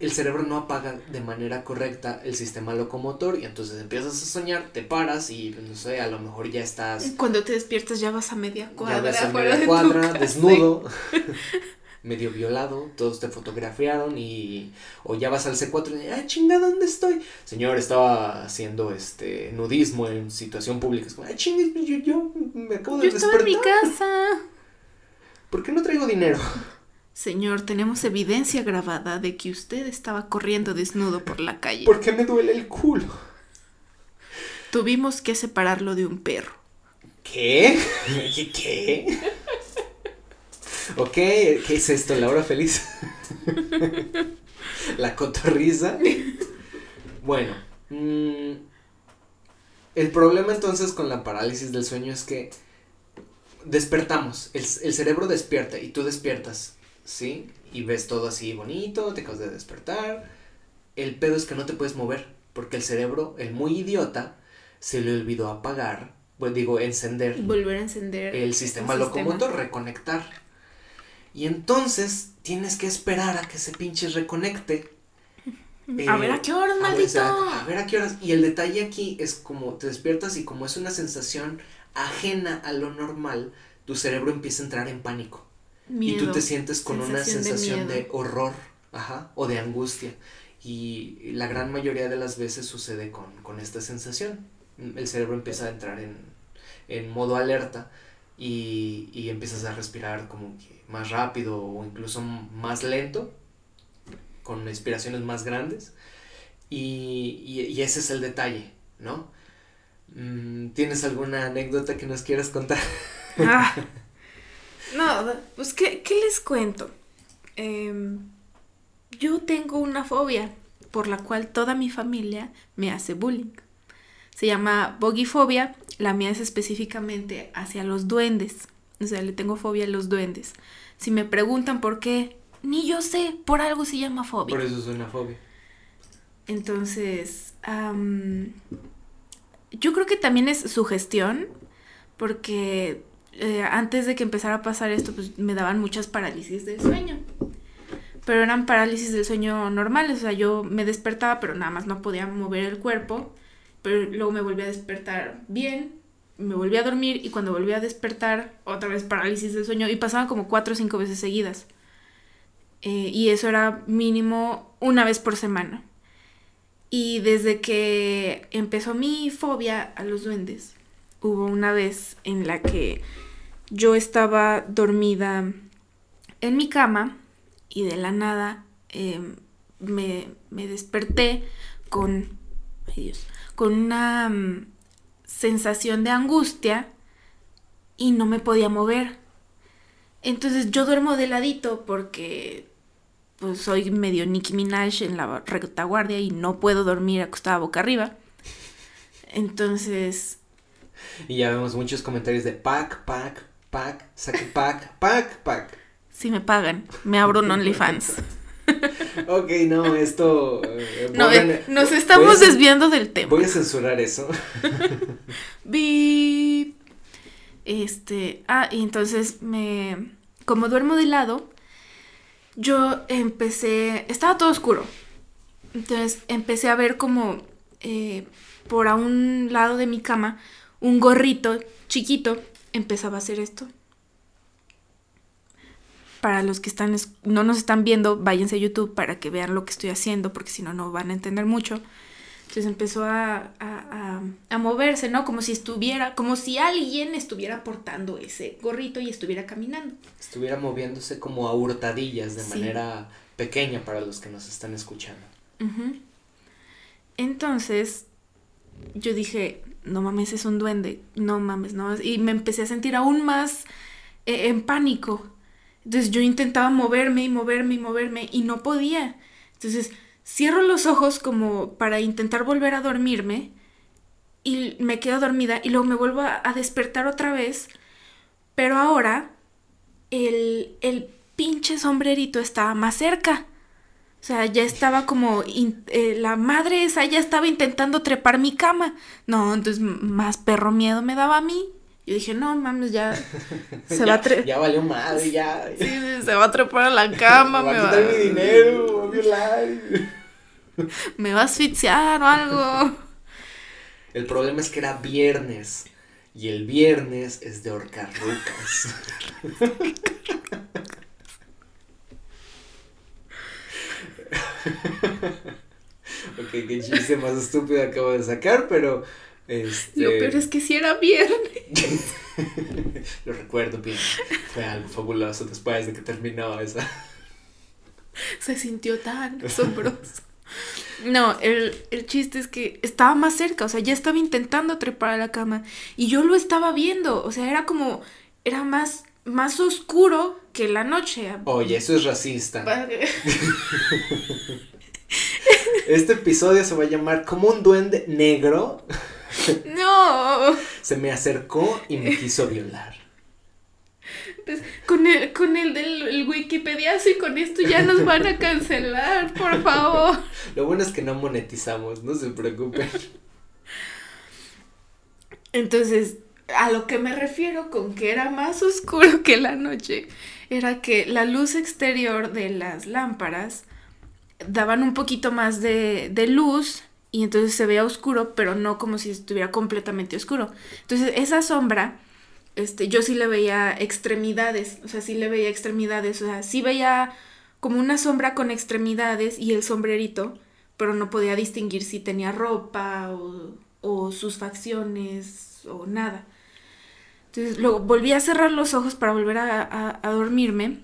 el cerebro no apaga de manera correcta el sistema locomotor y entonces empiezas a soñar, te paras y no sé, a lo mejor ya estás Cuando te despiertas ya vas a media ya cuadra ves a afuera media cuadra, desnudo, medio violado, todos te fotografiaron y o ya vas al C4 y ah chinga dónde estoy, señor estaba haciendo este nudismo en situación pública, es como ah chinga yo, yo me acabo de Yo estaba en despertar, mi casa. ¿por qué no traigo dinero? Señor, tenemos evidencia grabada de que usted estaba corriendo desnudo por la calle. ¿Por qué me duele el culo? Tuvimos que separarlo de un perro. ¿Qué? ¿Qué? Ok, ¿qué es esto? ¿La hora feliz? ¿La cotorriza? Bueno, mm, el problema entonces con la parálisis del sueño es que despertamos, el, el cerebro despierta y tú despiertas, ¿sí? Y ves todo así bonito, te acabas de despertar. El pedo es que no te puedes mover, porque el cerebro, el muy idiota, se le olvidó apagar, pues digo, encender Volver a encender el sistema locomotor, reconectar. Y entonces tienes que esperar a que se pinche reconecte. A Eh, ver a qué horas, ver, maldito. a ver a qué horas. Y el detalle aquí es como te despiertas y como es una sensación ajena a lo normal, tu cerebro empieza a entrar en pánico. Y tú te sientes con una Sensación de de, miedo. horror, ajá, o de angustia. Y la gran mayoría de las veces sucede con, con esta sensación. El cerebro empieza a entrar en, en modo alerta y, y empiezas a respirar como que más rápido o incluso más lento, con respiraciones más grandes. Y, y, y ese es el detalle, ¿no? Mm, ¿Tienes alguna anécdota que nos quieras contar? Ah. No, pues ¿qué, qué les cuento? Em, yo tengo una fobia por la cual toda mi familia me hace bullying. Se llama bogifobia, la mía es específicamente hacia los duendes. O sea, le tengo fobia a los duendes. Si me preguntan por qué, ni yo sé, por algo se llama fobia. Por eso es una fobia. Entonces, am, yo creo que también es sugestión, porque eh, antes de que empezara a pasar esto, pues me daban muchas parálisis del sueño. Pero eran parálisis del sueño normales, o sea, yo me despertaba, pero nada más no podía mover el cuerpo, pero luego me volví a despertar bien, me volví a dormir y cuando volví a despertar, otra vez parálisis del sueño, y pasaban como cuatro o cinco veces seguidas. Eh, y eso era mínimo una vez por semana. Y desde que empezó mi fobia a los duendes, hubo una vez en la que yo estaba dormida en mi cama y de la nada eh, me, me, desperté con, ay Dios, con una um, sensación de angustia y no me podía mover. Entonces yo duermo de ladito porque pues soy medio Nicki Minaj en la retaguardia y no puedo dormir acostada boca arriba. Entonces. Y ya vemos muchos comentarios de pack, pack, pack, saque pack, pack, pack. Si me pagan, me abro un OnlyFans. ok, no, esto. Eh, no, eh, nos estamos a- desviando del tema. Voy a censurar eso. Bip. Este. Ah, y entonces me. como duermo de lado, yo empecé, estaba todo oscuro. Entonces empecé a ver como eh, por a un lado de mi cama un gorrito chiquito empezaba a hacer esto. Para los que están no nos están viendo, váyanse a YouTube para que vean lo que estoy haciendo, porque si no, no van a entender mucho. Entonces empezó a, a, moverse, ¿no? Como si estuviera, como si alguien estuviera portando ese gorrito y estuviera caminando. Estuviera moviéndose como a hurtadillas de manera pequeña para los que nos están escuchando. Entonces, yo dije, no mames, es un duende, no mames, no. Y me empecé a sentir aún más eh, en pánico. Entonces yo intentaba moverme y moverme y moverme y no podía. Entonces cierro los ojos como para intentar volver a dormirme y me quedo dormida y luego me vuelvo a, despertar otra vez. Pero ahora el, el pinche sombrerito estaba más cerca. O sea, ya estaba como, eh, la madre esa ya estaba intentando trepar mi cama. No, entonces más perro miedo me daba a mí. Yo dije, no mames, ya se va a trepar. Ya valió madre, ya. Sí, se va a trepar a la cama. me, va a quitar mi dinero, va a violar. me va a asfixiar o algo. El problema es que era viernes. Y el viernes es de horcar ok, qué chiste más estúpido acabo de sacar, pero. Este... Lo peor es que si era viernes. Lo recuerdo bien. Fue algo fabuloso después de que terminó esa. Se sintió tan asombroso. No, el, el, chiste es que estaba más cerca, o sea, ya estaba intentando trepar a la cama y yo lo estaba viendo, o sea, era como, era más, más oscuro que la noche. Oye, eso es racista. Este episodio se va a llamar como un duende negro. No. Se me acercó y me quiso violar. Pues, con el, con el del Wikipediazo y con esto ya nos van a cancelar, por favor. Lo bueno es que no monetizamos, no se preocupen. Entonces, a lo que me refiero con que era más oscuro que la noche, era que la luz exterior de las lámparas daban un poquito más de, de luz y entonces se veía oscuro, pero no como si estuviera completamente oscuro. Entonces esa sombra, este, yo sí le veía extremidades, o sea, sí le veía extremidades, o sea, sí veía como una sombra con extremidades y el sombrerito, pero no podía distinguir si tenía ropa o, o sus facciones o nada. Entonces luego volví a cerrar los ojos para volver a, a, dormirme.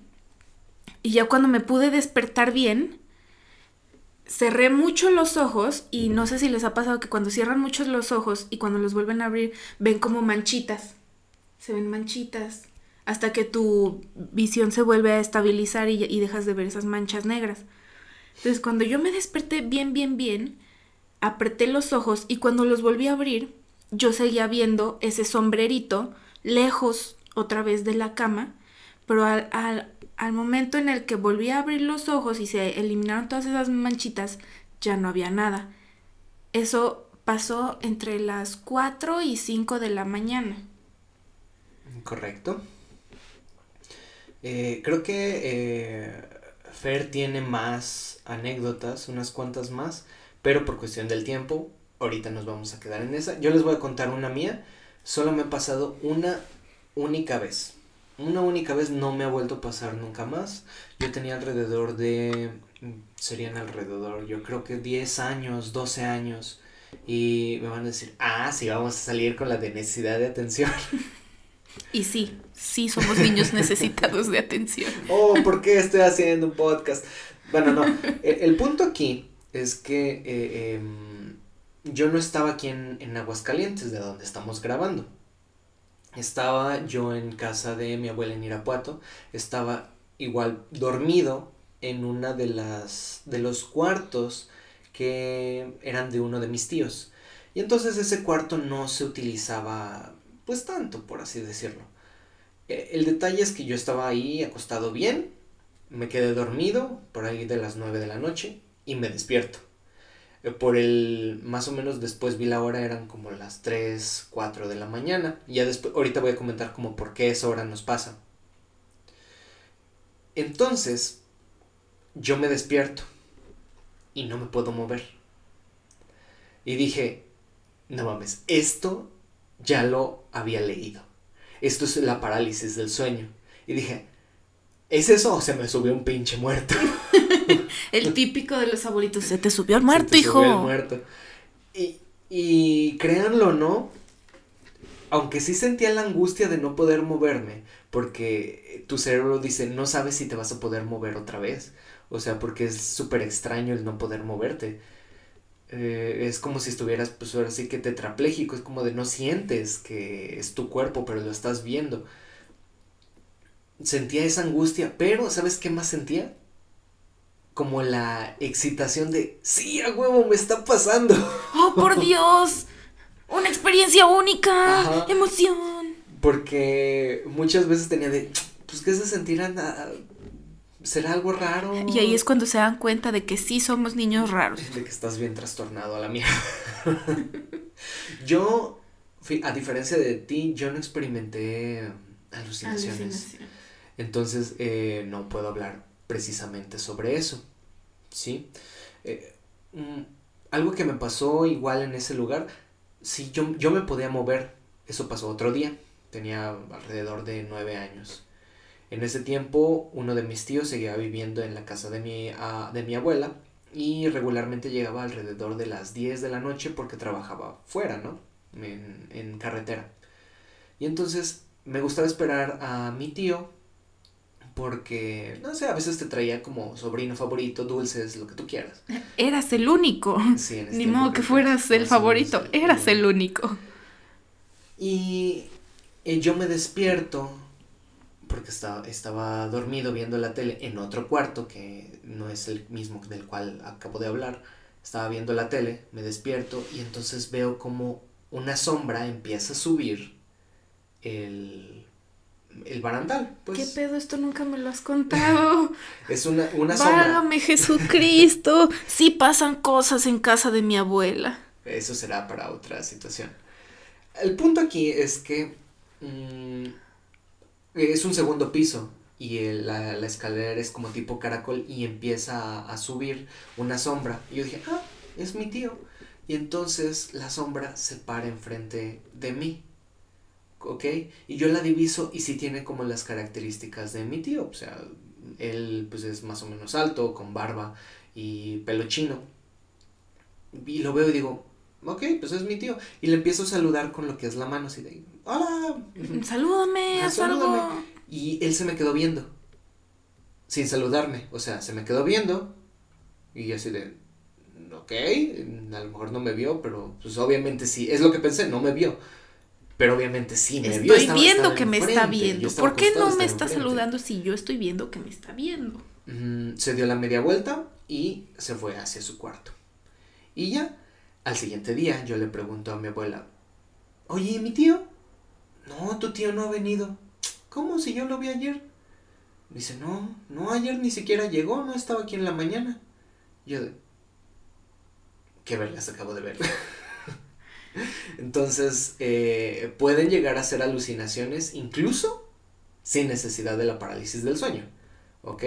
Y ya cuando me pude despertar bien, cerré mucho los ojos y no sé si les ha pasado que cuando cierran mucho los ojos y cuando los vuelven a abrir ven como manchitas. Se ven manchitas hasta que tu visión se vuelve a estabilizar y, y dejas de ver esas manchas negras. Entonces cuando yo me desperté bien, bien, bien, apreté los ojos y cuando los volví a abrir, yo seguía viendo ese sombrerito lejos otra vez de la cama, pero al, al, momento en el que volví a abrir los ojos y se eliminaron todas esas manchitas, ya no había nada. Eso pasó entre las 4 y 5 de la mañana. Correcto. Eh, creo que eh, Fer tiene más anécdotas, unas cuantas más, pero por cuestión del tiempo, ahorita nos vamos a quedar en esa. Yo les voy a contar una mía solo me ha pasado una única vez. Una única vez no me ha vuelto a pasar nunca más. Yo tenía alrededor de, serían alrededor, yo creo que 10 años, 12 años. Y me van a decir, ah, sí, vamos a salir con la de necesidad de atención. Y sí, sí somos niños necesitados de atención. Oh, ¿por qué estoy haciendo un podcast? Bueno, no. El, punto aquí es que eh, em, yo no estaba aquí en, Aguascalientes, de donde estamos grabando. Estaba yo en casa de mi abuela en Irapuato, estaba igual dormido en una de las de los cuartos que eran de uno de mis tíos. Y entonces ese cuarto no se utilizaba pues tanto, por así decirlo. E, el detalle es que yo estaba ahí acostado bien, me quedé dormido por ahí de las 9 de la noche y me despierto. Por el, más o menos después vi la hora, eran como las 3, 4 de la mañana. Ya después, ahorita voy a comentar como por qué esa hora nos pasa. Entonces, yo me despierto y no me puedo mover. Y dije, no mames, esto ya lo había leído. Esto es la parálisis del sueño. Y dije, ¿es eso o se me subió un pinche muerto? el típico de los abuelitos, se te subió el muerto, hijo. Subió el muerto. Y, y créanlo, ¿no? Aunque sí sentía la angustia de no poder moverme, porque tu cerebro dice, no sabes si te vas a poder mover otra vez. O sea, porque es súper extraño el no poder moverte. Eh, es como si estuvieras, pues ahora sí que tetrapléjico, es como de no sientes que es tu cuerpo, pero lo estás viendo. Sentía esa angustia, pero ¿sabes qué más sentía? Como la excitación de, sí, a huevo, me está pasando. ¡Oh, por Dios! Una experiencia única, emoción. Porque muchas veces tenía de, pues, ¿qué se sentirán? ¿Será algo raro? Y ahí es cuando se dan cuenta de que sí somos niños raros. De que estás bien trastornado a la mierda. yo, a diferencia de ti, yo no experimenté alucinaciones. Entonces, eh, no puedo hablar precisamente sobre eso. ¿Sí? Eh, mm, algo que me pasó igual en ese lugar, sí, yo, yo me podía mover. Eso pasó otro día. Tenía alrededor de nueve años. En ese tiempo, uno de mis tíos seguía viviendo en la casa de mi, ah, de mi abuela y regularmente llegaba alrededor de las 10 de la noche porque trabajaba fuera, ¿no? En, en carretera. Y entonces me gustaba esperar a mi tío porque, no sé, a veces te traía como sobrino favorito, dulces, lo que tú quieras. Eras el único. Sí, Ni modo que fueras el favorito, eras el único. Y, y yo me despierto porque estaba, estaba dormido viendo la tele en otro cuarto que no es el mismo del cual acabo de hablar. Estaba viendo la tele, me despierto y entonces veo como una sombra empieza a subir el, el barandal. Pues. ¿Qué pedo? Esto nunca me lo has contado. es una, una sombra. Válgame Jesucristo. sí pasan cosas en casa de mi abuela. Eso será para otra situación. El punto aquí es que mm, es un segundo piso y la, escalera es como tipo caracol y empieza a, subir una sombra. Y yo dije, ah, es mi tío. Y entonces la sombra se para enfrente de mí. ¿Ok? Y yo la diviso y sí tiene como las características de mi tío. O sea, él pues es más o menos alto, con barba y pelo chino. Y lo veo y digo, ok, pues es mi tío. Y le empiezo a saludar con lo que es la mano, así de, hola. Salúdame, haz algo. Y él se me quedó viendo, sin saludarme. O sea, se me quedó viendo y así de, ok, a lo mejor no me vio, pero pues obviamente sí. Es lo que pensé, no me vio. Pero obviamente sí me vio. Estoy viendo que me está viendo. ¿Por qué no me está saludando si yo estoy viendo que me está viendo? se dio la media vuelta y se fue hacia su cuarto. Y ya, al siguiente día yo le pregunto a mi abuela, oye, ¿mi tío? No, tu tío no ha venido. ¿Cómo? Si yo lo vi ayer. Dice, no, no, ayer ni siquiera llegó, no estaba aquí en la mañana. Yo, qué verlas acabo de ver. Entonces, eh, pueden llegar a ser alucinaciones incluso sin necesidad de la parálisis del sueño. ¿Ok?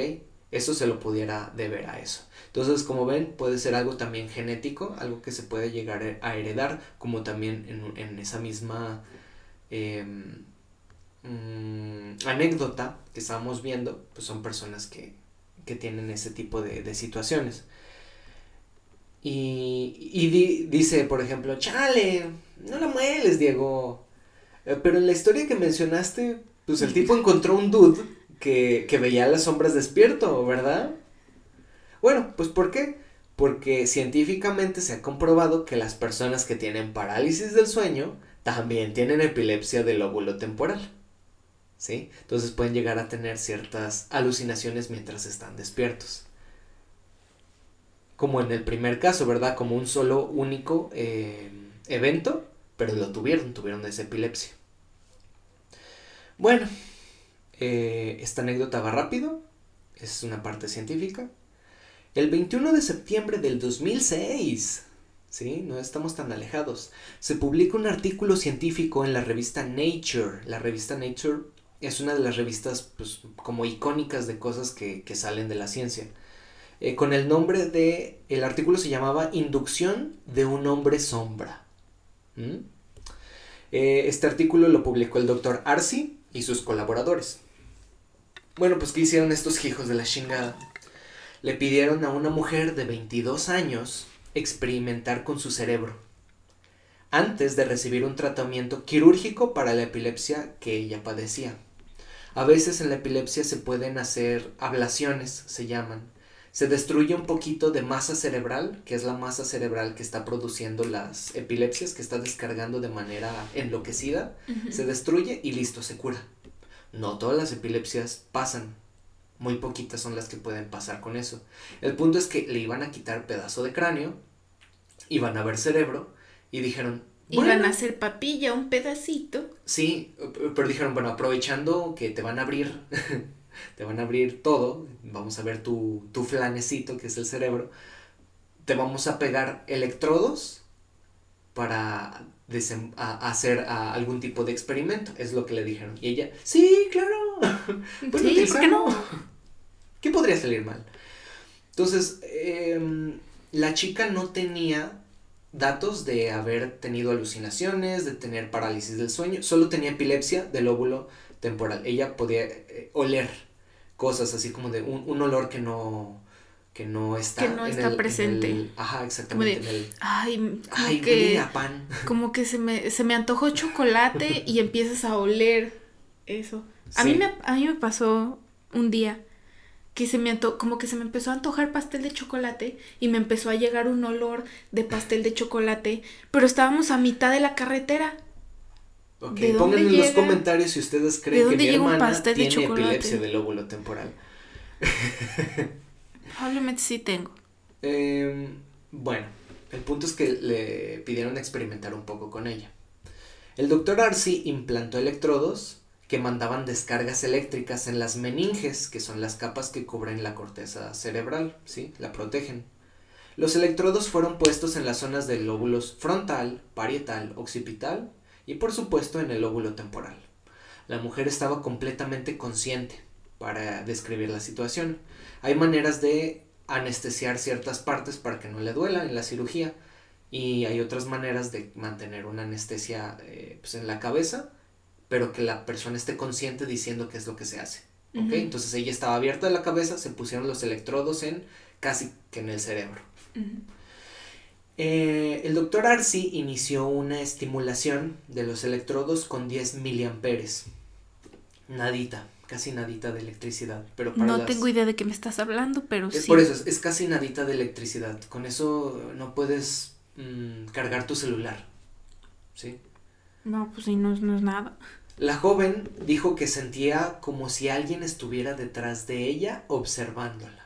Eso se lo pudiera deber a eso. Entonces, como ven, puede ser algo también genético, algo que se puede llegar a heredar, como también en, esa misma em, mm, anécdota que estábamos viendo, pues son personas que, tienen ese tipo de, situaciones. Y, dice, por ejemplo, chale, no la mueles, Diego. Eh, pero en la historia que mencionaste, pues el tipo encontró un dude que, que veía las sombras despierto, ¿verdad? Bueno, pues ¿por qué? Porque científicamente se ha comprobado que las personas que tienen parálisis del sueño también tienen epilepsia del lóbulo temporal. ¿Sí? Entonces pueden llegar a tener ciertas alucinaciones mientras están despiertos. Como en el primer caso, ¿verdad? Como un solo único eh, evento, pero lo tuvieron, tuvieron esa epilepsia. Bueno, eh, esta anécdota va rápido, es una parte científica. El 21 de septiembre del 2006, ¿sí? No estamos tan alejados, se publica un artículo científico en la revista Nature. La revista Nature es una de las revistas pues, como icónicas de cosas que, salen de la ciencia. Eh, con el nombre de, el artículo se llamaba Inducción de un hombre sombra. ¿Mm? Eh, este artículo lo publicó el doctor Arce y sus colaboradores. Bueno, pues ¿qué hicieron estos hijos de la chingada? Le pidieron a una mujer de 22 años experimentar con su cerebro antes de recibir un tratamiento quirúrgico para la epilepsia que ella padecía. A veces en la epilepsia se pueden hacer ablaciones, se llaman. Se destruye un poquito de masa cerebral, que es la masa cerebral que está produciendo las epilepsias, que está descargando de manera enloquecida. Se destruye y listo, se cura. No todas las epilepsias pasan. Muy poquitas son las que pueden pasar con eso. El punto es que le iban a quitar pedazo de cráneo, iban a ver cerebro y dijeron... Iban a hacer papilla, un pedacito. Sí, pero dijeron, bueno, aprovechando que te van a abrir, te van a abrir todo, vamos a ver tu, tu flanecito, que es el cerebro, te vamos a pegar electrodos para hacer algún tipo de experimento, es lo que le dijeron. Y ella, sí, claro. sí, ¿por qué no? ¿Qué podría salir mal? Entonces, em, la chica no tenía datos de haber tenido alucinaciones, de tener parálisis del sueño, solo tenía epilepsia del óvulo temporal. Ella podía eh, oler cosas así como de un, olor que no que no está, que no está presente. ajá, exactamente. ay, como que, pan. Como que se me, se me antojó chocolate y empiezas a oler eso. A, mí me, a mí me pasó un día que se me como que se me empezó a antojar pastel de chocolate y me empezó a llegar un olor de pastel de chocolate, pero estábamos a mitad de la carretera. Ok, pónganme en los comentarios si ustedes creen que mi hermana tiene epilepsia del óvulo temporal. Probablemente sí tengo. Em, bueno, el punto es que le pidieron experimentar un poco con ella. El doctor Arce implantó electrodos que mandaban descargas eléctricas en las meninges, que son las capas que cubren la corteza cerebral, ¿sí? La protegen. Los electrodos fueron puestos en las zonas del lóbulo frontal, parietal, occipital y por supuesto en el lóbulo temporal. La mujer estaba completamente consciente para describir la situación. Hay maneras de anestesiar ciertas partes para que no le duela en la cirugía y hay otras maneras de mantener una anestesia eh, pues, en la cabeza pero que la persona esté consciente diciendo qué es lo que se hace. ¿ok? Entonces ella estaba abierta de la cabeza, se pusieron los electrodos en casi que en el cerebro. Eh, el doctor Arce inició una estimulación de los electrodos con 10 miliamperes. Nadita, casi nadita de electricidad. Pero no tengo idea de qué me estás hablando, pero es Por eso, es, casi nadita de electricidad. Con eso no puedes mm, cargar tu celular. ¿Sí? No, pues sí, no, no es nada. La joven dijo que sentía como si alguien estuviera detrás de ella observándola.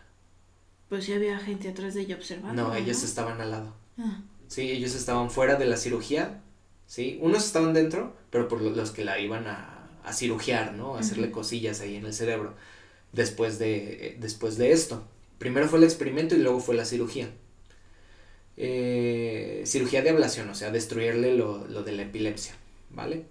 Pues sí había gente atrás de ella observando. No, ellos estaban al lado. Ah. Sí, ellos estaban fuera de la cirugía. Sí, unos estaban dentro, pero por los que la iban a, a cirugiar, ¿no? A hacerle cosillas ahí en el cerebro. Después de, eh, después de esto. Primero fue el experimento y luego fue la cirugía. Eh, cirugía de ablación, o sea, destruirle lo, lo de la epilepsia. ¿vale?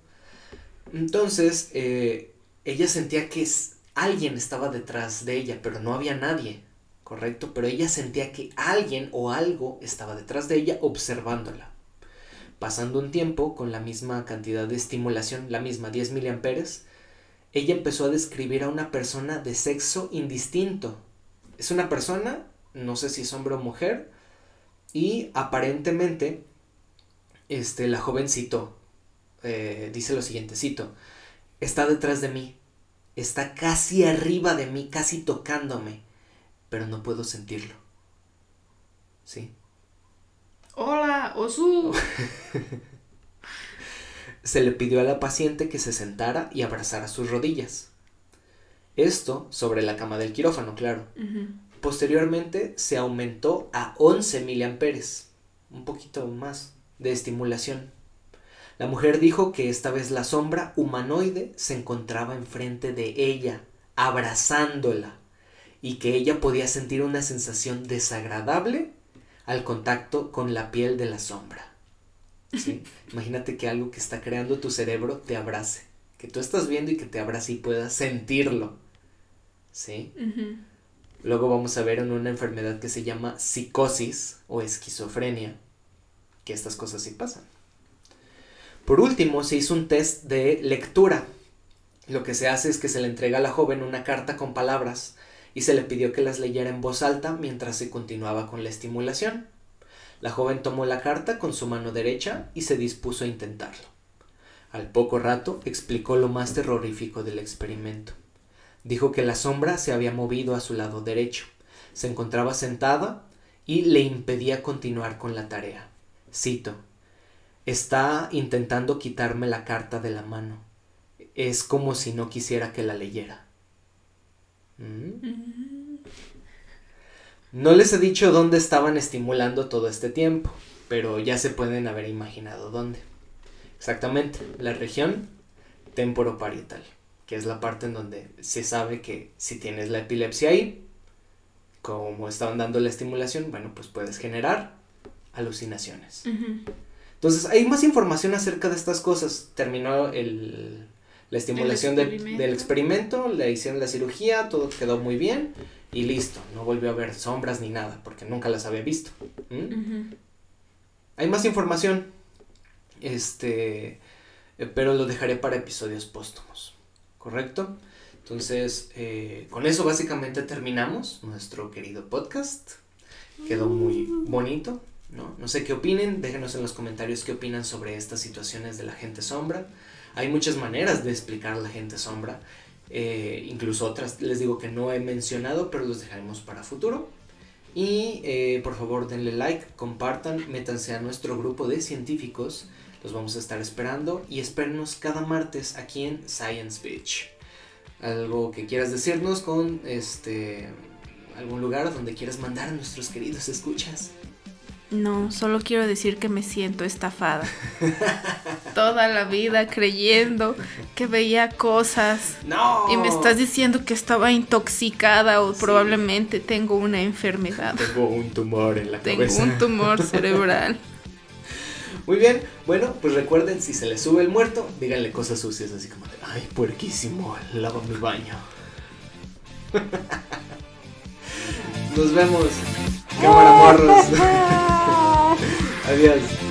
Entonces, eh, ella sentía que alguien estaba detrás de ella, pero no había nadie, ¿correcto? Pero ella sentía que alguien o algo estaba detrás de ella observándola. Pasando un tiempo con la misma cantidad de estimulación, la misma 10 miliamperes, ella empezó a describir a una persona de sexo indistinto. Es una persona, no sé si es hombre o mujer, y aparentemente este, la joven citó, eh, dice lo siguiente, cito, está detrás de mí, está casi arriba de mí, casi tocándome, pero no puedo sentirlo. ¿Sí? Hola, Osu. se le pidió a la paciente que se sentara y abrazara sus rodillas. Esto sobre la cama del quirófano, claro. Posteriormente se aumentó a 11 miliamperes, un poquito más de estimulación. La mujer dijo que esta vez la sombra humanoide se encontraba enfrente de ella, abrazándola, y que ella podía sentir una sensación desagradable al contacto con la piel de la sombra. ¿Sí? Imagínate que algo que está creando tu cerebro te abrace. que tú estás viendo y que te abras y puedas sentirlo. ¿Sí? Luego vamos a ver en una enfermedad que se llama psicosis o esquizofrenia, que estas cosas sí pasan. Por último, se hizo un test de lectura. Lo que se hace es que se le entrega a la joven una carta con palabras y se le pidió que las leyera en voz alta mientras se continuaba con la estimulación. La joven tomó la carta con su mano derecha y se dispuso a intentarlo. Al poco rato explicó lo más terrorífico del experimento. Dijo que la sombra se había movido a su lado derecho, se encontraba sentada y le impedía continuar con la tarea. Cito, está intentando quitarme la carta de la mano. Es como si no quisiera que la leyera. ¿Mm? No les he dicho dónde estaban estimulando todo este tiempo, pero ya se pueden haber imaginado dónde. Exactamente, la región temporoparietal, que es la parte en donde se sabe que si tienes la epilepsia ahí, como estaban dando la estimulación, bueno, pues puedes generar alucinaciones. Entonces, hay más información acerca de estas cosas. Terminó el, la estimulación del experimento, le hicieron la cirugía, todo quedó muy bien y listo, no volvió a ver sombras ni nada, porque nunca las había visto. Hay más información, este, eh, pero lo dejaré para episodios póstumos, ¿correcto? Entonces, eh, con eso básicamente terminamos nuestro querido podcast. Quedó muy bonito, ¿no? No sé qué opinen, déjenos en los comentarios qué opinan sobre estas situaciones de la gente sombra. Hay muchas maneras de explicar la gente sombra. Eh, incluso otras les digo que no he mencionado, pero los dejaremos para futuro. Y eh, por favor denle like, compartan, métanse a nuestro grupo de científicos. Los vamos a estar esperando y espérenos cada martes aquí en Science Beach. Algo que quieras decirnos con este algún lugar donde quieras mandar a nuestros queridos escuchas. No, solo quiero decir que me siento estafada. Toda la vida creyendo que veía cosas. No. Y me estás diciendo que estaba intoxicada o probablemente tengo una enfermedad. Tengo un tumor en la cabeza. Tengo un tumor cerebral. Muy bien, bueno, pues recuerden, si se les sube el muerto, díganle cosas sucias así como de, ay, puerquísimo, lava mi baño. Nos vemos. Cámara morros. Adiós.